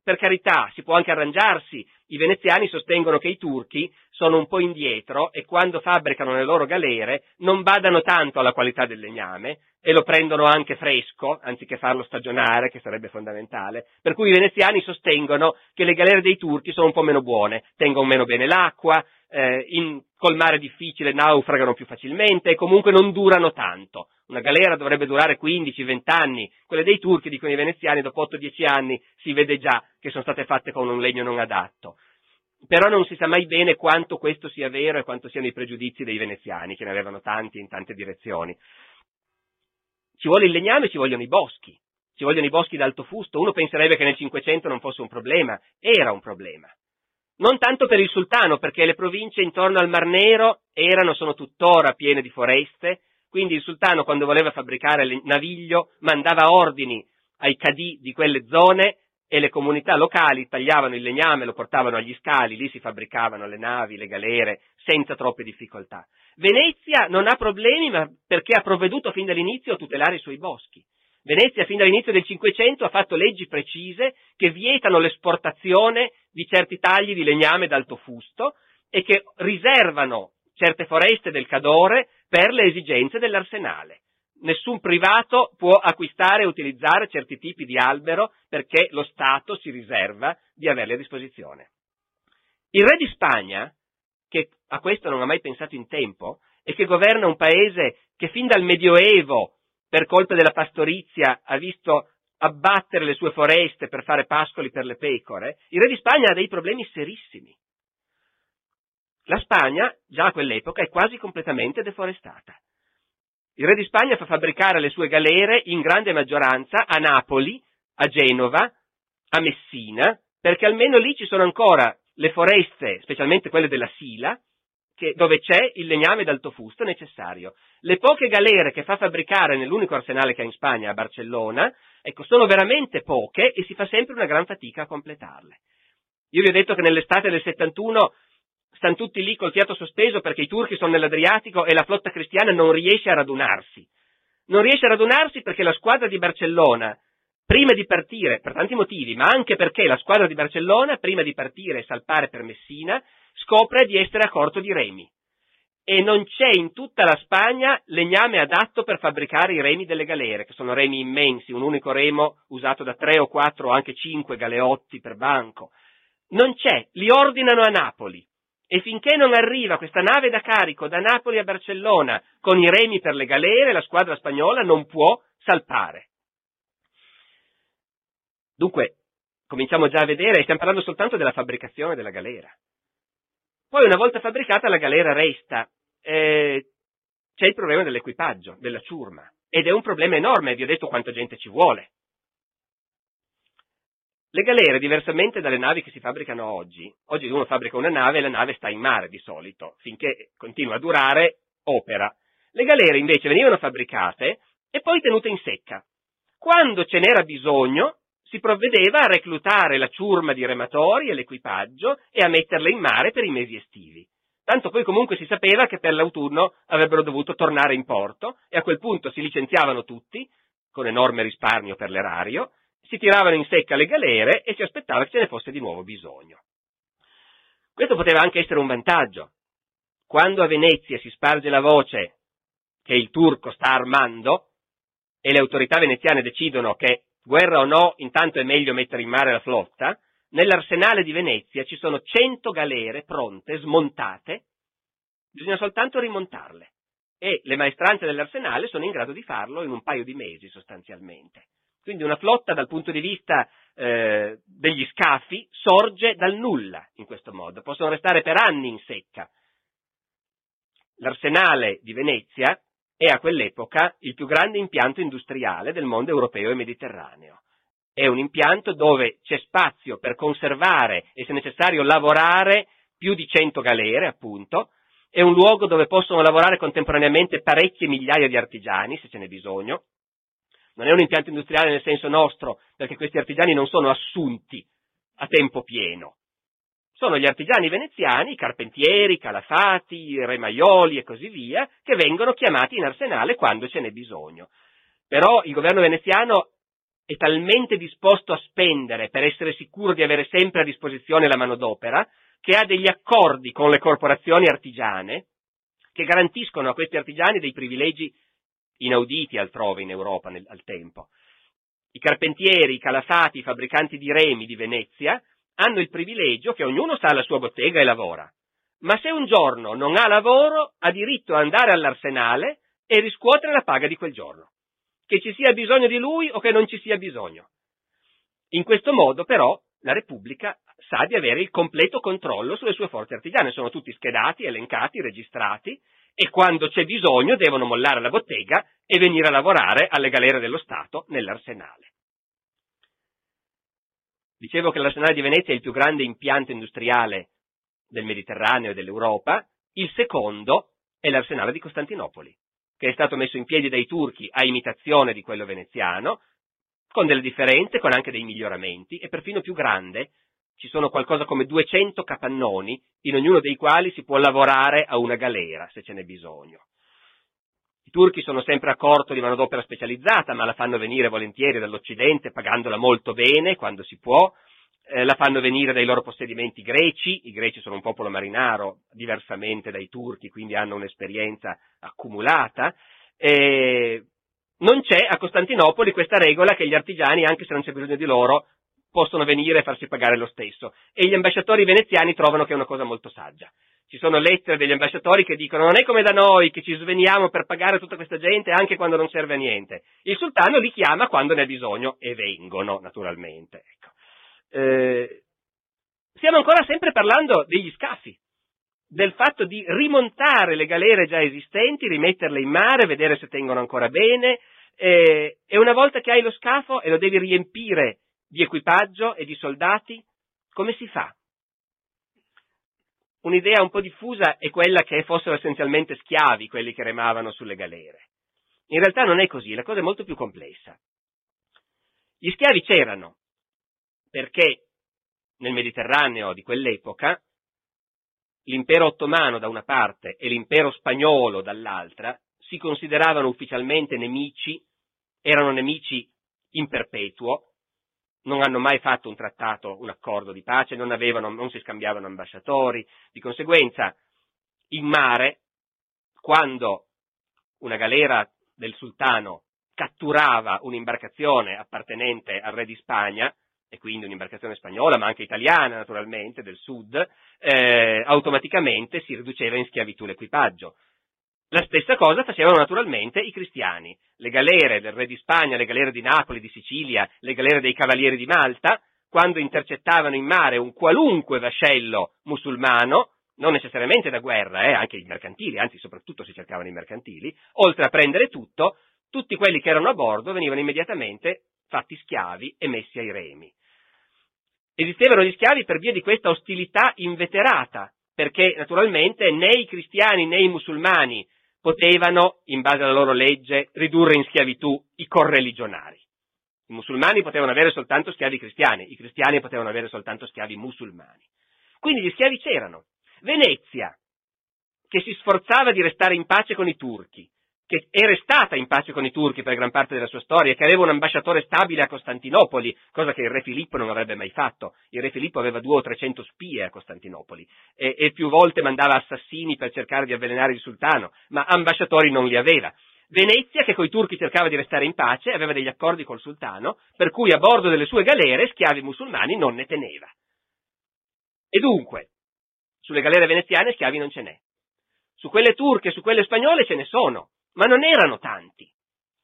per carità, si può anche arrangiarsi. I veneziani sostengono che i turchi sono un po' indietro e quando fabbricano le loro galere non badano tanto alla qualità del legname e lo prendono anche fresco, anziché farlo stagionare, che sarebbe fondamentale. Per cui i veneziani sostengono che le galere dei turchi sono un po' meno buone, tengono meno bene l'acqua, eh, in, col mare difficile naufragano più facilmente e comunque non durano tanto. Una galera dovrebbe durare 15-20 anni, quelle dei turchi, dicono i veneziani, dopo 8-10 anni si vede già che sono state fatte con un legno non adatto. Però non si sa mai bene quanto questo sia vero e quanto siano i pregiudizi dei veneziani, che ne avevano tanti in tante direzioni. Ci vuole il legname, ci vogliono i boschi, ci vogliono i boschi d'alto fusto. Uno penserebbe che nel Cinquecento non fosse un problema, era un problema non tanto per il sultano, perché le province intorno al Mar Nero erano, sono tuttora piene di foreste, quindi il sultano quando voleva fabbricare il naviglio mandava ordini ai cadì di quelle zone e le comunità locali tagliavano il legname, lo portavano agli scali, lì si fabbricavano le navi, le galere, senza troppe difficoltà. Venezia non ha problemi ma perché ha provveduto fin dall'inizio a tutelare i suoi boschi. Venezia fin dall'inizio del Cinquecento ha fatto leggi precise che vietano l'esportazione di certi tagli di legname d'alto fusto e che riservano certe foreste del Cadore per le esigenze dell'arsenale. Nessun privato può acquistare e utilizzare certi tipi di albero perché lo Stato si riserva di averli a disposizione. Il re di Spagna, che a questo non ha mai pensato in tempo e che governa un paese che fin dal Medioevo per colpa della pastorizia ha visto abbattere le sue foreste per fare pascoli per le pecore, il re di Spagna ha dei problemi serissimi. La Spagna, già a quell'epoca, è quasi completamente deforestata. Il re di Spagna fa fabbricare le sue galere in grande maggioranza a Napoli, a Genova, a Messina, perché almeno lì ci sono ancora le foreste, specialmente quelle della Sila, che, dove c'è il legname d'alto fusto necessario. Le poche galere che fa fabbricare nell'unico arsenale che ha in Spagna, a Barcellona, ecco, sono veramente poche e si fa sempre una gran fatica a completarle. Io vi ho detto che nell'estate del 71 stanno tutti lì col fiato sospeso perché i turchi sono nell'Adriatico e la flotta cristiana non riesce a radunarsi. Non riesce a radunarsi perché la squadra di Barcellona, prima di partire, per tanti motivi, ma anche perché la squadra di Barcellona, prima di partire e salpare per Messina, scopre di essere a corto di remi e non c'è in tutta la Spagna legname adatto per fabbricare i remi delle galere, che sono remi immensi, un unico remo usato da tre o quattro o anche cinque galeotti per banco. Non c'è, li ordinano a Napoli. E finché non arriva questa nave da carico da Napoli a Barcellona con i remi per le galere, la squadra spagnola non può salpare. Dunque, cominciamo già a vedere, stiamo parlando soltanto della fabbricazione della galera. Poi una volta fabbricata la galera resta. Eh, c'è il problema dell'equipaggio, della ciurma. Ed è un problema enorme, vi ho detto quanta gente ci vuole. Le galere, diversamente dalle navi che si fabbricano oggi, oggi uno fabbrica una nave e la nave sta in mare di solito, finché continua a durare, opera. Le galere invece venivano fabbricate e poi tenute in secca. Quando ce n'era bisogno, si provvedeva a reclutare la ciurma di rematori e l'equipaggio e a metterle in mare per i mesi estivi. Tanto poi comunque si sapeva che per l'autunno avrebbero dovuto tornare in porto e a quel punto si licenziavano tutti, con enorme risparmio per l'erario, si tiravano in secca le galere e si aspettava che ce ne fosse di nuovo bisogno. Questo poteva anche essere un vantaggio. Quando a Venezia si sparge la voce che il turco sta armando, e le autorità veneziane decidono che guerra o no, intanto è meglio mettere in mare la flotta, nell'arsenale di Venezia ci sono 100 galere pronte, smontate, bisogna soltanto rimontarle e le maestranze dell'arsenale sono in grado di farlo in un paio di mesi sostanzialmente. Quindi una flotta dal punto di vista eh, degli scafi sorge dal nulla in questo modo, possono restare per anni in secca. L'arsenale di Venezia è a quell'epoca il più grande impianto industriale del mondo europeo e mediterraneo. È un impianto dove c'è spazio per conservare e se necessario lavorare più di 100 galere, appunto, è un luogo dove possono lavorare contemporaneamente parecchie migliaia di artigiani, se ce n'è bisogno, non è un impianto industriale nel senso nostro, perché questi artigiani non sono assunti a tempo pieno. Sono gli artigiani veneziani, i carpentieri, i calafati, i remaioli e così via, che vengono chiamati in arsenale quando ce n'è bisogno. Però il governo veneziano è talmente disposto a spendere per essere sicuro di avere sempre a disposizione la manodopera, che ha degli accordi con le corporazioni artigiane che garantiscono a questi artigiani dei privilegi inauditi altrove in Europa nel, al tempo. I carpentieri, i calafati, i fabbricanti di remi di Venezia hanno il privilegio che ognuno sta alla sua bottega e lavora. Ma se un giorno non ha lavoro, ha diritto ad andare all'arsenale e riscuotere la paga di quel giorno. Che ci sia bisogno di lui o che non ci sia bisogno. In questo modo, però, la Repubblica sa di avere il completo controllo sulle sue forze artigiane. Sono tutti schedati, elencati, registrati e quando c'è bisogno devono mollare la bottega e venire a lavorare alle galere dello Stato nell'arsenale. Dicevo che l'arsenale di Venezia è il più grande impianto industriale del Mediterraneo e dell'Europa, il secondo è l'arsenale di Costantinopoli, che è stato messo in piedi dai turchi a imitazione di quello veneziano, con delle differenze, con anche dei miglioramenti, e perfino più grande ci sono qualcosa come 200 capannoni, in ognuno dei quali si può lavorare a una galera, se ce n'è bisogno. I turchi sono sempre a corto di manodopera specializzata, ma la fanno venire volentieri dall'Occidente, pagandola molto bene quando si può, eh, la fanno venire dai loro possedimenti greci, i greci sono un popolo marinaro, diversamente dai turchi, quindi hanno un'esperienza accumulata, e non c'è a Costantinopoli questa regola che gli artigiani, anche se non c'è bisogno di loro, possono venire e farsi pagare lo stesso. E gli ambasciatori veneziani trovano che è una cosa molto saggia. Ci sono lettere degli ambasciatori che dicono non è come da noi che ci sveniamo per pagare tutta questa gente anche quando non serve a niente. Il sultano li chiama quando ne ha bisogno e vengono, naturalmente. Ecco. Eh, stiamo ancora sempre parlando degli scafi, del fatto di rimontare le galere già esistenti, rimetterle in mare, vedere se tengono ancora bene, eh, e una volta che hai lo scafo e lo devi riempire di equipaggio e di soldati, come si fa? Un'idea un po' diffusa è quella che fossero essenzialmente schiavi quelli che remavano sulle galere. In realtà non è così, la cosa è molto più complessa. Gli schiavi c'erano, perché nel Mediterraneo di quell'epoca l'impero ottomano da una parte e l'impero spagnolo dall'altra si consideravano ufficialmente nemici, erano nemici in perpetuo, non hanno mai fatto un trattato, un accordo di pace, non, avevano, non si scambiavano ambasciatori, di conseguenza in mare, quando una galera del sultano catturava un'imbarcazione appartenente al re di Spagna, e quindi un'imbarcazione spagnola, ma anche italiana naturalmente, del sud, eh, automaticamente si riduceva in schiavitù l'equipaggio. La stessa cosa facevano naturalmente i cristiani. Le galere del re di Spagna, le galere di Napoli, di Sicilia, le galere dei cavalieri di Malta, quando intercettavano in mare un qualunque vascello musulmano, non necessariamente da guerra, eh, anche i mercantili, anzi soprattutto si cercavano i mercantili, oltre a prendere tutto, tutti quelli che erano a bordo venivano immediatamente fatti schiavi e messi ai remi. Esistevano gli schiavi per via di questa ostilità inveterata, perché naturalmente né i cristiani né i musulmani potevano, in base alla loro legge, ridurre in schiavitù i correligionari. I musulmani potevano avere soltanto schiavi cristiani, i cristiani potevano avere soltanto schiavi musulmani. Quindi gli schiavi c'erano. Venezia, che si sforzava di restare in pace con i turchi, che era stata in pace con i turchi per gran parte della sua storia, che aveva un ambasciatore stabile a Costantinopoli, cosa che il re Filippo non avrebbe mai fatto. Il re Filippo aveva due o trecento spie a Costantinopoli e, e più volte mandava assassini per cercare di avvelenare il sultano, ma ambasciatori non li aveva. Venezia, che coi turchi cercava di restare in pace, aveva degli accordi col sultano, per cui a bordo delle sue galere schiavi musulmani non ne teneva. E dunque, sulle galere veneziane schiavi non ce n'è. Su quelle turche e su quelle spagnole ce ne sono, ma non erano tanti.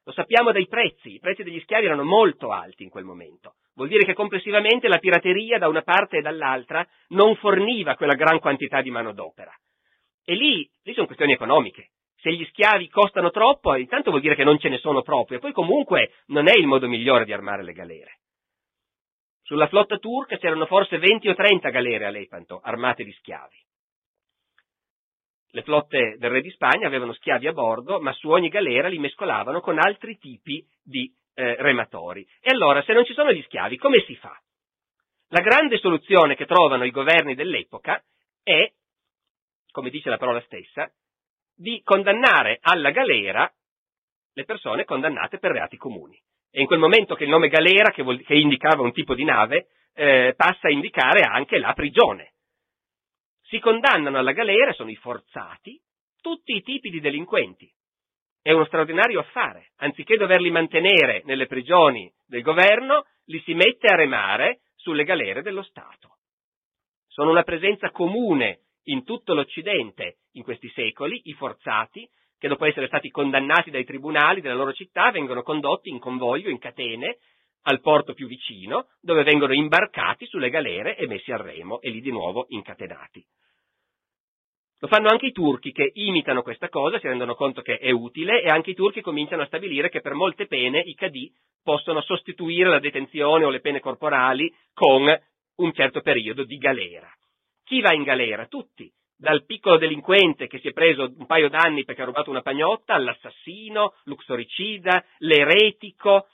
Lo sappiamo dai prezzi, i prezzi degli schiavi erano molto alti in quel momento. Vuol dire che complessivamente la pirateria da una parte e dall'altra non forniva quella gran quantità di manodopera. E lì, lì sono questioni economiche. Se gli schiavi costano troppo, intanto vuol dire che non ce ne sono proprio, e poi comunque non è il modo migliore di armare le galere. Sulla flotta turca c'erano forse 20 o 30 galere a Lepanto, armate di schiavi. Le flotte del re di Spagna avevano schiavi a bordo, ma su ogni galera li mescolavano con altri tipi di eh, rematori. E allora, se non ci sono gli schiavi, come si fa? La grande soluzione che trovano i governi dell'epoca è, come dice la parola stessa, di condannare alla galera le persone condannate per reati comuni. E in quel momento che il nome galera, che, vol- che indicava un tipo di nave, eh, passa a indicare anche la prigione. Si condannano alla galera, sono i forzati, tutti i tipi di delinquenti, è uno straordinario affare. Anziché doverli mantenere nelle prigioni del governo, li si mette a remare sulle galere dello Stato. Sono una presenza comune in tutto l'Occidente in questi secoli, i forzati, che dopo essere stati condannati dai tribunali della loro città vengono condotti in convoglio, in catene, al porto più vicino, dove vengono imbarcati sulle galere e messi a remo e lì di nuovo incatenati. Lo fanno anche i turchi che imitano questa cosa, si rendono conto che è utile e anche i turchi cominciano a stabilire che per molte pene i cadì possono sostituire la detenzione o le pene corporali con un certo periodo di galera. Chi va in galera? Tutti. Dal piccolo delinquente che si è preso un paio d'anni perché ha rubato una pagnotta, all'assassino, l'uxoricida, l'eretico,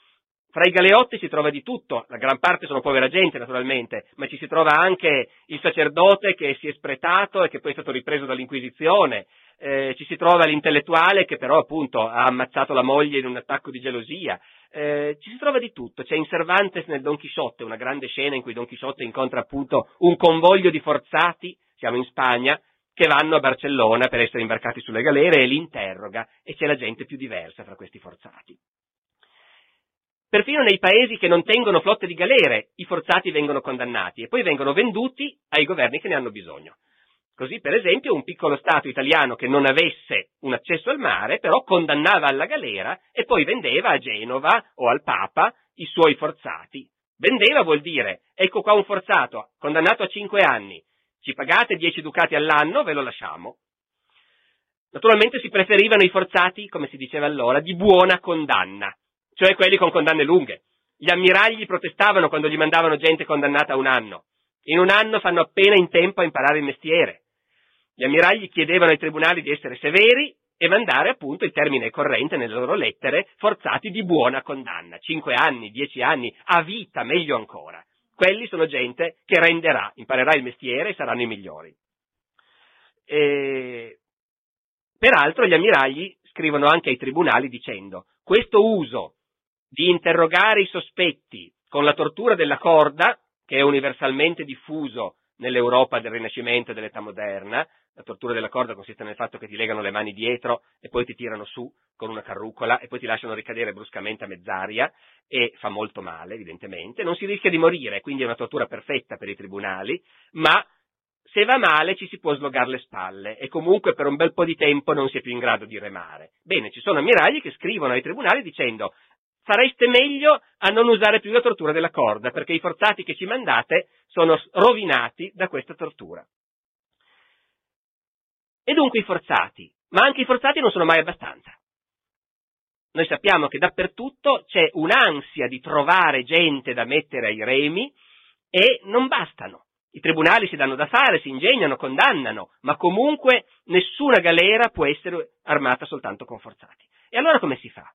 fra i galeotti si trova di tutto, la gran parte sono povera gente naturalmente, ma ci si trova anche il sacerdote che si è spretato e che poi è stato ripreso dall'Inquisizione, eh, ci si trova l'intellettuale che però appunto ha ammazzato la moglie in un attacco di gelosia, eh, ci si trova di tutto, c'è in Cervantes nel Don Chisciotte, una grande scena in cui Don Chisciotte incontra appunto un convoglio di forzati, siamo in Spagna, che vanno a Barcellona per essere imbarcati sulle galere e li interroga e c'è la gente più diversa fra questi forzati. Perfino nei paesi che non tengono flotte di galere i forzati vengono condannati e poi vengono venduti ai governi che ne hanno bisogno. Così, per esempio, un piccolo Stato italiano che non avesse un accesso al mare, però condannava alla galera e poi vendeva a Genova o al Papa i suoi forzati. Vendeva vuol dire, ecco qua un forzato, condannato a cinque anni, ci pagate dieci ducati all'anno, ve lo lasciamo. Naturalmente si preferivano i forzati, come si diceva allora, di buona condanna, cioè quelli con condanne lunghe. Gli ammiragli protestavano quando gli mandavano gente condannata a un anno. In un anno fanno appena in tempo a imparare il mestiere. Gli ammiragli chiedevano ai tribunali di essere severi e mandare appunto il termine corrente nelle loro lettere forzati di buona condanna. Cinque anni, dieci anni, a vita, meglio ancora. Quelli sono gente che renderà, imparerà il mestiere e saranno i migliori. E... Peraltro gli ammiragli scrivono anche ai tribunali dicendo questo uso di interrogare i sospetti con la tortura della corda, che è universalmente diffuso nell'Europa del Rinascimento e dell'età moderna, la tortura della corda consiste nel fatto che ti legano le mani dietro e poi ti tirano su con una carrucola e poi ti lasciano ricadere bruscamente a mezz'aria e fa molto male, evidentemente. Non si rischia di morire, quindi è una tortura perfetta per i tribunali, ma se va male ci si può slogare le spalle e comunque per un bel po' di tempo non si è più in grado di remare. Bene, ci sono ammiragli che scrivono ai tribunali dicendo fareste meglio a non usare più la tortura della corda, perché i forzati che ci mandate sono rovinati da questa tortura. E dunque i forzati, ma anche i forzati non sono mai abbastanza. Noi sappiamo che dappertutto c'è un'ansia di trovare gente da mettere ai remi e non bastano. I tribunali si danno da fare, si ingegnano, condannano, ma comunque nessuna galera può essere armata soltanto con forzati. E allora come si fa?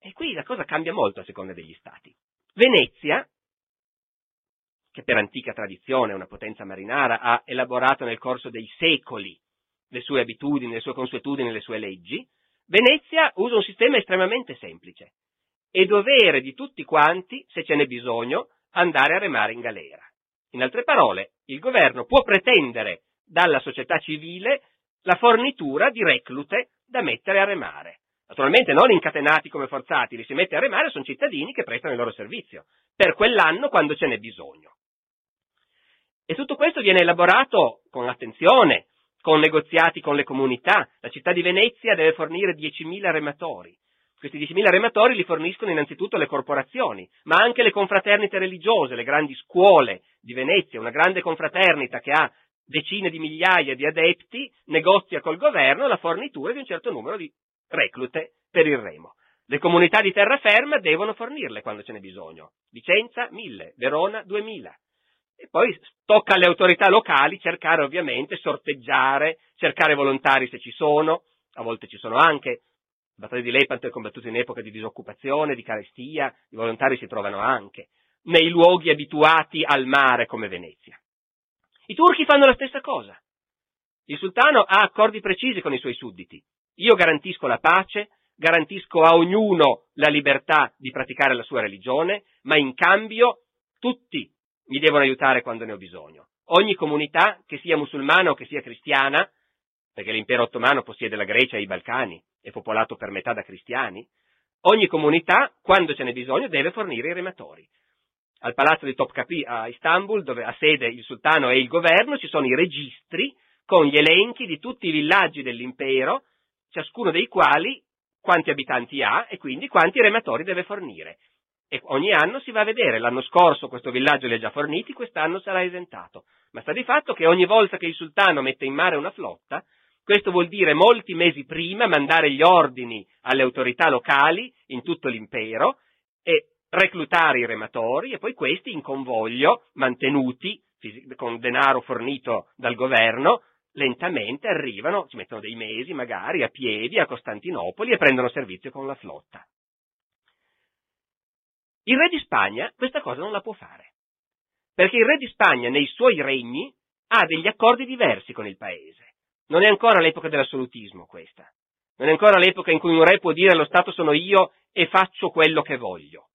E qui la cosa cambia molto a seconda degli stati. Venezia, che per antica tradizione è una potenza marinara, ha elaborato nel corso dei secoli le sue abitudini, le sue consuetudini, le sue leggi, Venezia usa un sistema estremamente semplice. È dovere di tutti quanti, se ce n'è bisogno, andare a remare in galera. In altre parole, il governo può pretendere dalla società civile la fornitura di reclute da mettere a remare. Naturalmente non incatenati come forzati, li si mette a remare, sono cittadini che prestano il loro servizio, per quell'anno quando ce n'è bisogno. E tutto questo viene elaborato con attenzione, con negoziati con le comunità. La città di Venezia deve fornire 10.000 rematori. Questi 10.000 rematori li forniscono innanzitutto le corporazioni, ma anche le confraternite religiose, le grandi scuole di Venezia, una grande confraternita che ha decine di migliaia di adepti, negozia col governo la fornitura di un certo numero di reclute per il remo. Le comunità di terraferma devono fornirle quando ce n'è bisogno. Vicenza 1000, Verona 2000. E poi tocca alle autorità locali cercare ovviamente, sorteggiare, cercare volontari se ci sono, a volte ci sono anche. La battaglia di Lepanto è combattuta in epoca di disoccupazione, di carestia, i volontari si trovano anche nei luoghi abituati al mare come Venezia. I turchi fanno la stessa cosa. Il sultano ha accordi precisi con i suoi sudditi. Io garantisco la pace, garantisco a ognuno la libertà di praticare la sua religione, ma in cambio tutti mi devono aiutare quando ne ho bisogno. Ogni comunità, che sia musulmana o che sia cristiana, perché l'impero ottomano possiede la Grecia e i Balcani, è popolato per metà da cristiani, ogni comunità, quando ce n'è bisogno, deve fornire i rematori. Al palazzo di Topkapi a Istanbul, dove ha sede il sultano e il governo, ci sono i registri con gli elenchi di tutti i villaggi dell'impero ciascuno dei quali quanti abitanti ha e quindi quanti rematori deve fornire. E ogni anno si va a vedere, l'anno scorso questo villaggio li ha già forniti, quest'anno sarà esentato. Ma sta di fatto che ogni volta che il sultano mette in mare una flotta, questo vuol dire molti mesi prima mandare gli ordini alle autorità locali in tutto l'impero e reclutare i rematori e poi questi in convoglio, mantenuti con denaro fornito dal governo, lentamente arrivano, ci mettono dei mesi magari, a piedi a Costantinopoli e prendono servizio con la flotta. Il re di Spagna questa cosa non la può fare, perché il re di Spagna nei suoi regni ha degli accordi diversi con il paese. Non è ancora l'epoca dell'assolutismo questa. Non è ancora l'epoca in cui un re può dire lo Stato sono io e faccio quello che voglio.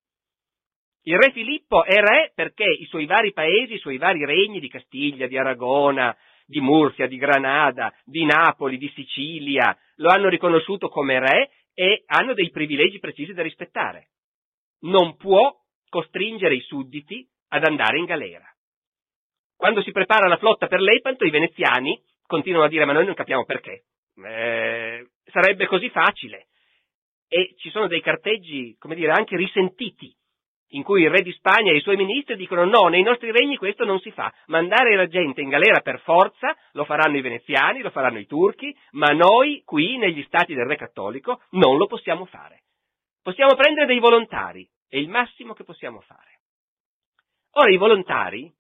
Il re Filippo è re perché i suoi vari paesi, i suoi vari regni di Castiglia, di Aragona, di Murcia, di Granada, di Napoli, di Sicilia, lo hanno riconosciuto come re e hanno dei privilegi precisi da rispettare. Non può costringere i sudditi ad andare in galera. Quando si prepara la flotta per Lepanto, i veneziani continuano a dire ma noi non capiamo perché. Eh, sarebbe così facile. E ci sono dei carteggi, come dire, anche risentiti in cui il re di Spagna e i suoi ministri dicono no, nei nostri regni questo non si fa, mandare la gente in galera per forza lo faranno i veneziani, lo faranno i turchi, ma noi qui negli stati del re cattolico non lo possiamo fare. Possiamo prendere dei volontari, è il massimo che possiamo fare. Ora i volontari,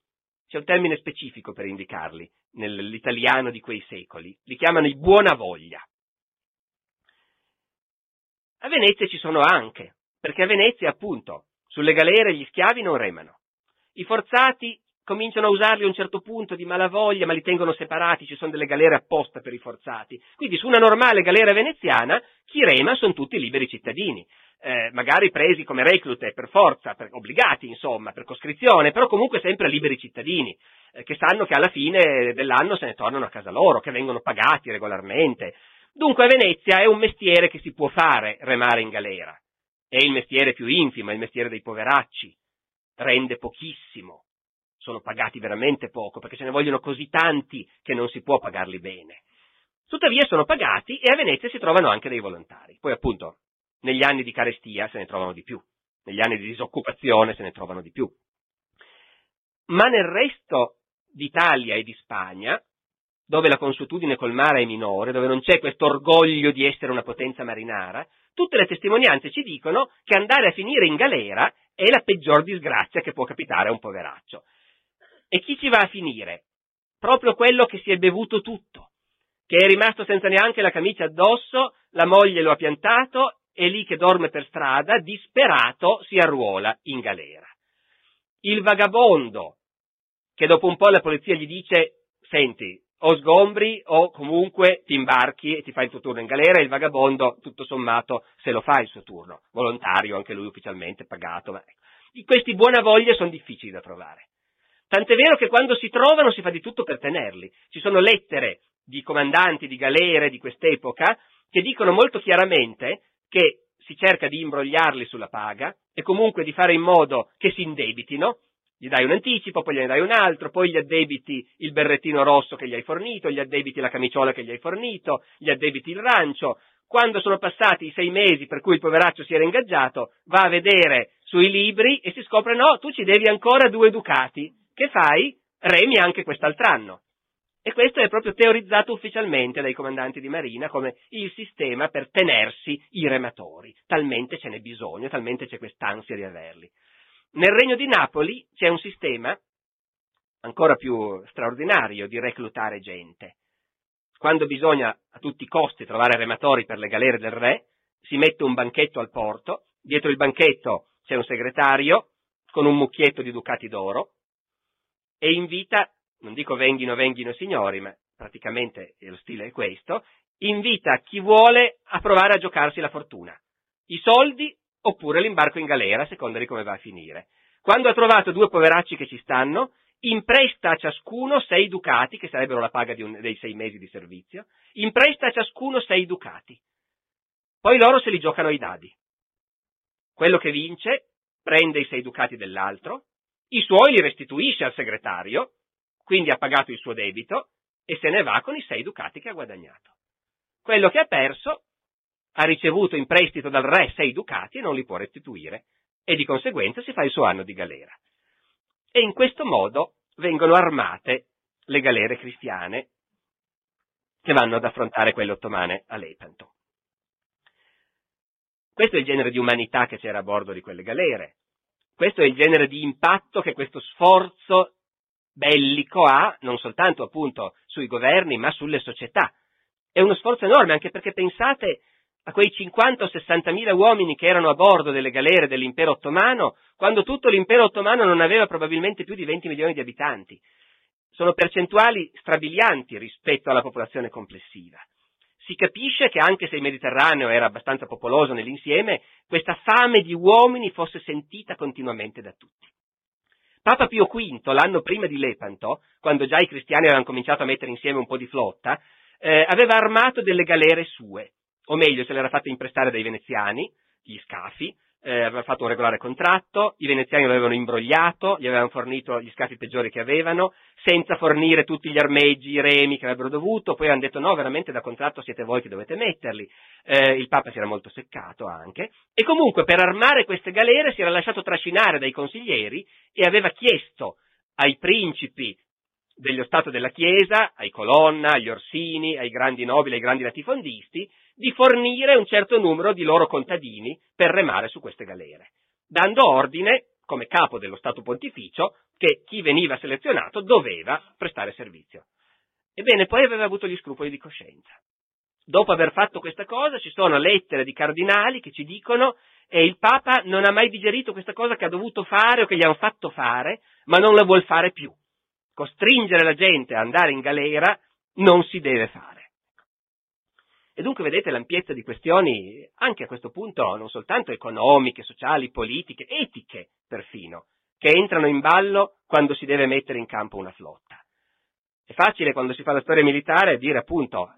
c'è un termine specifico per indicarli nell'italiano di quei secoli, li chiamano i buona voglia. A Venezia ci sono anche, perché a Venezia appunto sulle galere gli schiavi non remano. I forzati cominciano a usarli a un certo punto di malavoglia, ma li tengono separati, ci sono delle galere apposta per i forzati. Quindi su una normale galera veneziana chi rema sono tutti liberi cittadini. Eh, magari presi come reclute per forza, per, obbligati insomma, per coscrizione, però comunque sempre liberi cittadini, eh, che sanno che alla fine dell'anno se ne tornano a casa loro, che vengono pagati regolarmente. Dunque a Venezia è un mestiere che si può fare remare in galera. È il mestiere più infimo, è il mestiere dei poveracci. Rende pochissimo. Sono pagati veramente poco, perché ce ne vogliono così tanti che non si può pagarli bene. Tuttavia sono pagati e a Venezia si trovano anche dei volontari. Poi appunto negli anni di carestia se ne trovano di più, negli anni di disoccupazione se ne trovano di più. Ma nel resto d'Italia e di Spagna, dove la consuetudine col mare è minore, dove non c'è questo orgoglio di essere una potenza marinara, tutte le testimonianze ci dicono che andare a finire in galera è la peggior disgrazia che può capitare a un poveraccio. E chi ci va a finire? Proprio quello che si è bevuto tutto, che è rimasto senza neanche la camicia addosso, la moglie lo ha piantato e lì che dorme per strada, disperato, si arruola in galera. Il vagabondo, che dopo un po' la polizia gli dice, senti, o sgombri o comunque ti imbarchi e ti fai il tuo turno in galera e il vagabondo, tutto sommato, se lo fa il suo turno, volontario, anche lui ufficialmente pagato. Ma... Ecco. Questi buona voglia sono difficili da trovare. Tant'è vero che quando si trovano si fa di tutto per tenerli. Ci sono lettere di comandanti di galere di quest'epoca che dicono molto chiaramente che si cerca di imbrogliarli sulla paga e comunque di fare in modo che si indebitino, gli dai un anticipo, poi gliene dai un altro, poi gli addebiti il berrettino rosso che gli hai fornito, gli addebiti la camiciola che gli hai fornito, gli addebiti il rancio. Quando sono passati i sei mesi per cui il poveraccio si era ingaggiato, va a vedere sui libri e si scopre no, tu ci devi ancora due ducati. Che fai? Remi anche quest'altro E questo è proprio teorizzato ufficialmente dai comandanti di marina come il sistema per tenersi i rematori. Talmente ce n'è bisogno, talmente c'è quest'ansia di averli. Nel regno di Napoli c'è un sistema ancora più straordinario di reclutare gente. Quando bisogna a tutti i costi trovare rematori per le galere del re, si mette un banchetto al porto, dietro il banchetto c'è un segretario con un mucchietto di ducati d'oro e invita, non dico venghino, venghino signori, ma praticamente lo stile è questo, invita chi vuole a provare a giocarsi la fortuna. I soldi oppure l'imbarco in galera, a seconda di come va a finire. Quando ha trovato due poveracci che ci stanno, impresta a ciascuno sei ducati, che sarebbero la paga un, dei sei mesi di servizio, impresta a ciascuno sei ducati. Poi loro se li giocano ai dadi. Quello che vince prende i sei ducati dell'altro, i suoi li restituisce al segretario, quindi ha pagato il suo debito, e se ne va con i sei ducati che ha guadagnato. Quello che ha perso ha ricevuto in prestito dal re sei ducati e non li può restituire e di conseguenza si fa il suo anno di galera. E in questo modo vengono armate le galere cristiane che vanno ad affrontare quelle ottomane a Lepanto. Questo è il genere di umanità che c'era a bordo di quelle galere. Questo è il genere di impatto che questo sforzo bellico ha, non soltanto appunto sui governi, ma sulle società. È uno sforzo enorme, anche perché pensate a quei 50 o 60 mila uomini che erano a bordo delle galere dell'impero ottomano, quando tutto l'impero ottomano non aveva probabilmente più di 20 milioni di abitanti. Sono percentuali strabilianti rispetto alla popolazione complessiva. Si capisce che anche se il Mediterraneo era abbastanza popoloso nell'insieme, questa fame di uomini fosse sentita continuamente da tutti. Papa Pio V, l'anno prima di Lepanto, quando già i cristiani avevano cominciato a mettere insieme un po' di flotta, eh, aveva armato delle galere sue o meglio se l'era fatta imprestare dai veneziani, gli scafi, eh, aveva fatto un regolare contratto, i veneziani lo avevano imbrogliato, gli avevano fornito gli scafi peggiori che avevano, senza fornire tutti gli armeggi, i remi che avrebbero dovuto, poi hanno detto no, veramente da contratto siete voi che dovete metterli, eh, il Papa si era molto seccato anche, e comunque per armare queste galere si era lasciato trascinare dai consiglieri e aveva chiesto ai principi dello Stato della Chiesa, ai Colonna, agli Orsini, ai grandi nobili, ai grandi latifondisti, di fornire un certo numero di loro contadini per remare su queste galere, dando ordine, come capo dello Stato pontificio, che chi veniva selezionato doveva prestare servizio. Ebbene, poi aveva avuto gli scrupoli di coscienza. Dopo aver fatto questa cosa ci sono lettere di cardinali che ci dicono e il Papa non ha mai digerito questa cosa che ha dovuto fare o che gli hanno fatto fare, ma non la vuol fare più. Costringere la gente a andare in galera non si deve fare. E dunque vedete l'ampiezza di questioni, anche a questo punto, non soltanto economiche, sociali, politiche, etiche perfino, che entrano in ballo quando si deve mettere in campo una flotta. È facile quando si fa la storia militare dire appunto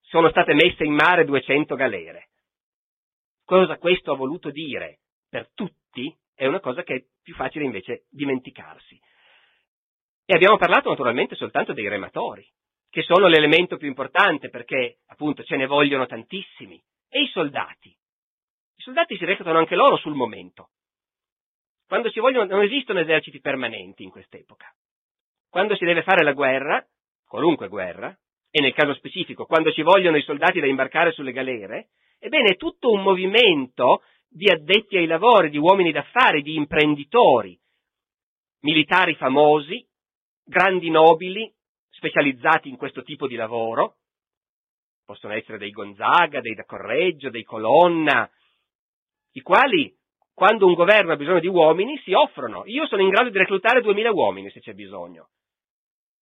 sono state messe in mare 200 galere. Cosa questo ha voluto dire per tutti è una cosa che è più facile invece dimenticarsi. E abbiamo parlato naturalmente soltanto dei rematori che sono l'elemento più importante perché appunto ce ne vogliono tantissimi, e i soldati. I soldati si reclutano anche loro sul momento. Quando si vogliono, non esistono eserciti permanenti in quest'epoca. Quando si deve fare la guerra, qualunque guerra, e nel caso specifico, quando ci vogliono i soldati da imbarcare sulle galere, ebbene è tutto un movimento di addetti ai lavori, di uomini d'affari, di imprenditori, militari famosi, grandi nobili, specializzati in questo tipo di lavoro, possono essere dei Gonzaga, dei da Correggio, dei Colonna, i quali, quando un governo ha bisogno di uomini, si offrono. Io sono in grado di reclutare 2000 uomini se c'è bisogno.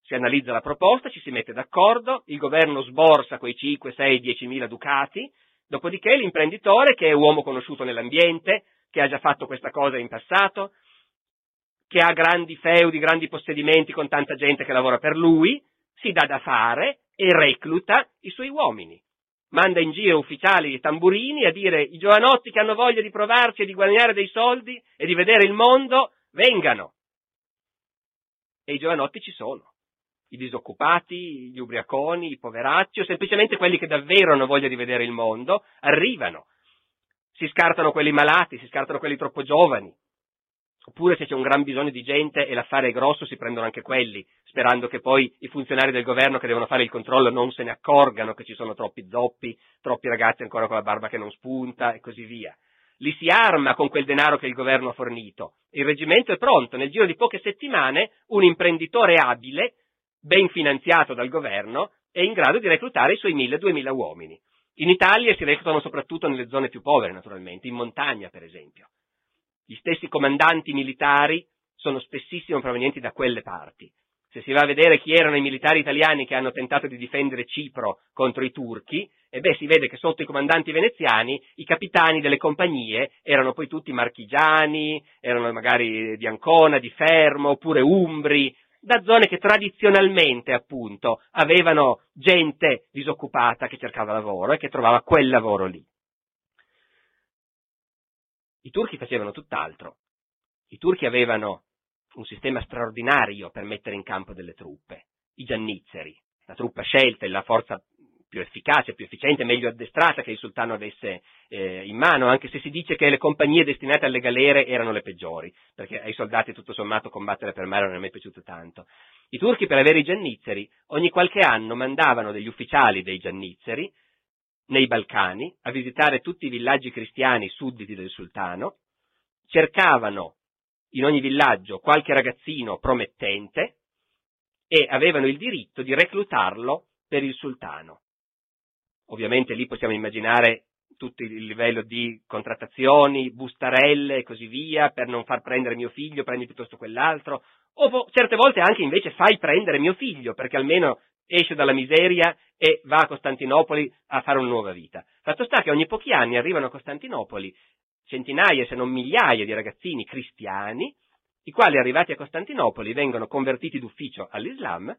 Si analizza la proposta, ci si mette d'accordo, il governo sborsa quei 5, 6, 10 mila ducati, dopodiché l'imprenditore, che è uomo conosciuto nell'ambiente, che ha già fatto questa cosa in passato, che ha grandi feudi, grandi possedimenti con tanta gente che lavora per lui, si dà da fare e recluta i suoi uomini. manda in giro ufficiali di tamburini a dire i giovanotti che hanno voglia di provarci e di guadagnare dei soldi e di vedere il mondo, vengano. E i giovanotti ci sono. I disoccupati, gli ubriaconi, i poveracci o semplicemente quelli che davvero hanno voglia di vedere il mondo, arrivano. Si scartano quelli malati, si scartano quelli troppo giovani, Oppure se c'è un gran bisogno di gente e l'affare è grosso si prendono anche quelli, sperando che poi i funzionari del governo che devono fare il controllo non se ne accorgano che ci sono troppi zoppi, troppi ragazzi ancora con la barba che non spunta e così via. Li si arma con quel denaro che il governo ha fornito. Il reggimento è pronto. Nel giro di poche settimane un imprenditore abile, ben finanziato dal governo, è in grado di reclutare i suoi 1000-2000 uomini. In Italia si reclutano soprattutto nelle zone più povere, naturalmente, in montagna per esempio. Gli stessi comandanti militari sono spessissimo provenienti da quelle parti. Se si va a vedere chi erano i militari italiani che hanno tentato di difendere Cipro contro i turchi, e beh, si vede che sotto i comandanti veneziani i capitani delle compagnie erano poi tutti marchigiani, erano magari di Ancona, di Fermo, oppure umbri, da zone che tradizionalmente, appunto, avevano gente disoccupata che cercava lavoro e che trovava quel lavoro lì. I turchi facevano tutt'altro. I turchi avevano un sistema straordinario per mettere in campo delle truppe, i giannizzeri, la truppa scelta, la forza più efficace, più efficiente, meglio addestrata che il sultano avesse eh, in mano, anche se si dice che le compagnie destinate alle galere erano le peggiori, perché ai soldati tutto sommato combattere per mare non è mai piaciuto tanto. I turchi per avere i giannizzeri ogni qualche anno mandavano degli ufficiali dei giannizzeri nei Balcani a visitare tutti i villaggi cristiani sudditi del sultano, cercavano in ogni villaggio qualche ragazzino promettente e avevano il diritto di reclutarlo per il sultano. Ovviamente lì possiamo immaginare tutto il livello di contrattazioni, bustarelle e così via, per non far prendere mio figlio, prendi piuttosto quell'altro, o certe volte anche invece fai prendere mio figlio, perché almeno esce dalla miseria e va a Costantinopoli a fare una nuova vita. Fatto sta che ogni pochi anni arrivano a Costantinopoli centinaia, se non migliaia di ragazzini cristiani, i quali arrivati a Costantinopoli vengono convertiti d'ufficio all'Islam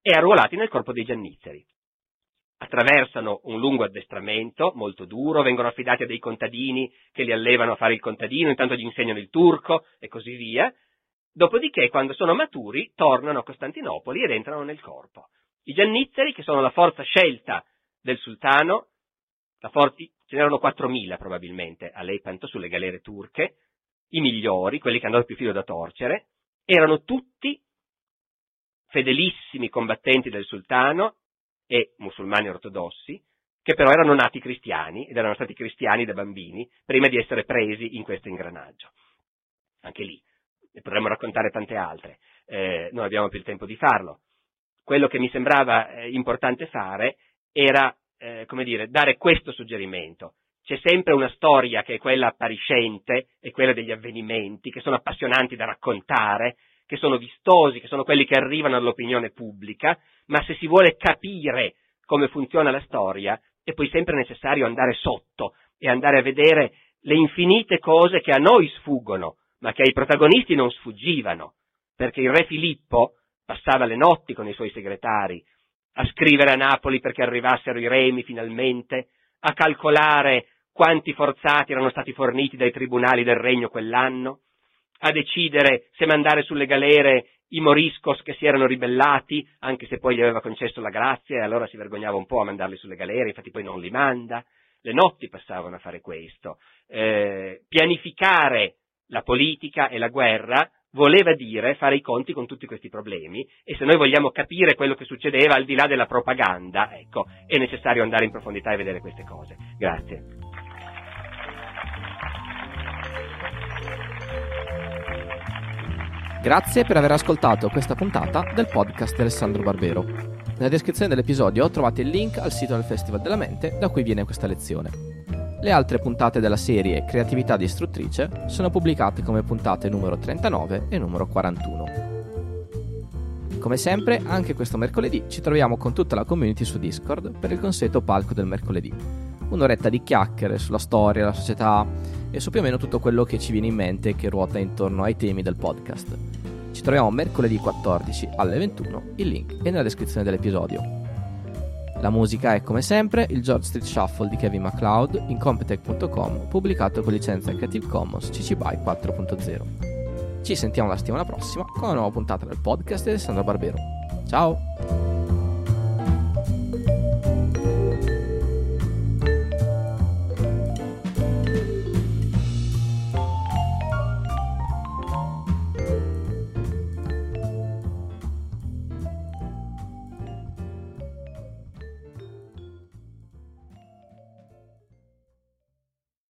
e arruolati nel corpo dei giannizzeri. Attraversano un lungo addestramento molto duro, vengono affidati a dei contadini che li allevano a fare il contadino, intanto gli insegnano il turco e così via. Dopodiché, quando sono maturi, tornano a Costantinopoli ed entrano nel corpo. I giannizzeri, che sono la forza scelta del sultano, for- ce n'erano 4.000 probabilmente a Lepanto sulle galere turche, i migliori, quelli che andavano più filo da torcere, erano tutti fedelissimi combattenti del sultano e musulmani ortodossi, che però erano nati cristiani ed erano stati cristiani da bambini prima di essere presi in questo ingranaggio. Anche lì, ne potremmo raccontare tante altre, eh, non abbiamo più il tempo di farlo quello che mi sembrava eh, importante fare era, eh, come dire, dare questo suggerimento. C'è sempre una storia che è quella appariscente e quella degli avvenimenti, che sono appassionanti da raccontare, che sono vistosi, che sono quelli che arrivano all'opinione pubblica, ma se si vuole capire come funziona la storia, è poi sempre necessario andare sotto e andare a vedere le infinite cose che a noi sfuggono, ma che ai protagonisti non sfuggivano. Perché il re Filippo, passava le notti con i suoi segretari, a scrivere a Napoli perché arrivassero i remi finalmente, a calcolare quanti forzati erano stati forniti dai tribunali del regno quell'anno, a decidere se mandare sulle galere i moriscos che si erano ribellati, anche se poi gli aveva concesso la grazia e allora si vergognava un po' a mandarli sulle galere, infatti poi non li manda. Le notti passavano a fare questo. Eh, pianificare la politica e la guerra voleva dire fare i conti con tutti questi problemi e se noi vogliamo capire quello che succedeva al di là della propaganda, ecco, è necessario andare in profondità e vedere queste cose. Grazie. Grazie per aver ascoltato questa puntata del podcast di Alessandro Barbero. Nella descrizione dell'episodio trovate il link al sito del Festival della Mente da cui viene questa lezione. Le altre puntate della serie Creatività distruttrice sono pubblicate come puntate numero 39 e numero 41. Come sempre, anche questo mercoledì ci troviamo con tutta la community su Discord per il consueto palco del mercoledì. Un'oretta di chiacchiere sulla storia, la società e su più o meno tutto quello che ci viene in mente che ruota intorno ai temi del podcast. Ci troviamo mercoledì 14 alle 21, il link è nella descrizione dell'episodio. La musica è come sempre il George Street Shuffle di Kevin MacLeod in Competech.com, pubblicato con licenza Creative Commons CC BY 4.0. Ci sentiamo la settimana prossima con una nuova puntata del podcast di Alessandro Barbero. Ciao!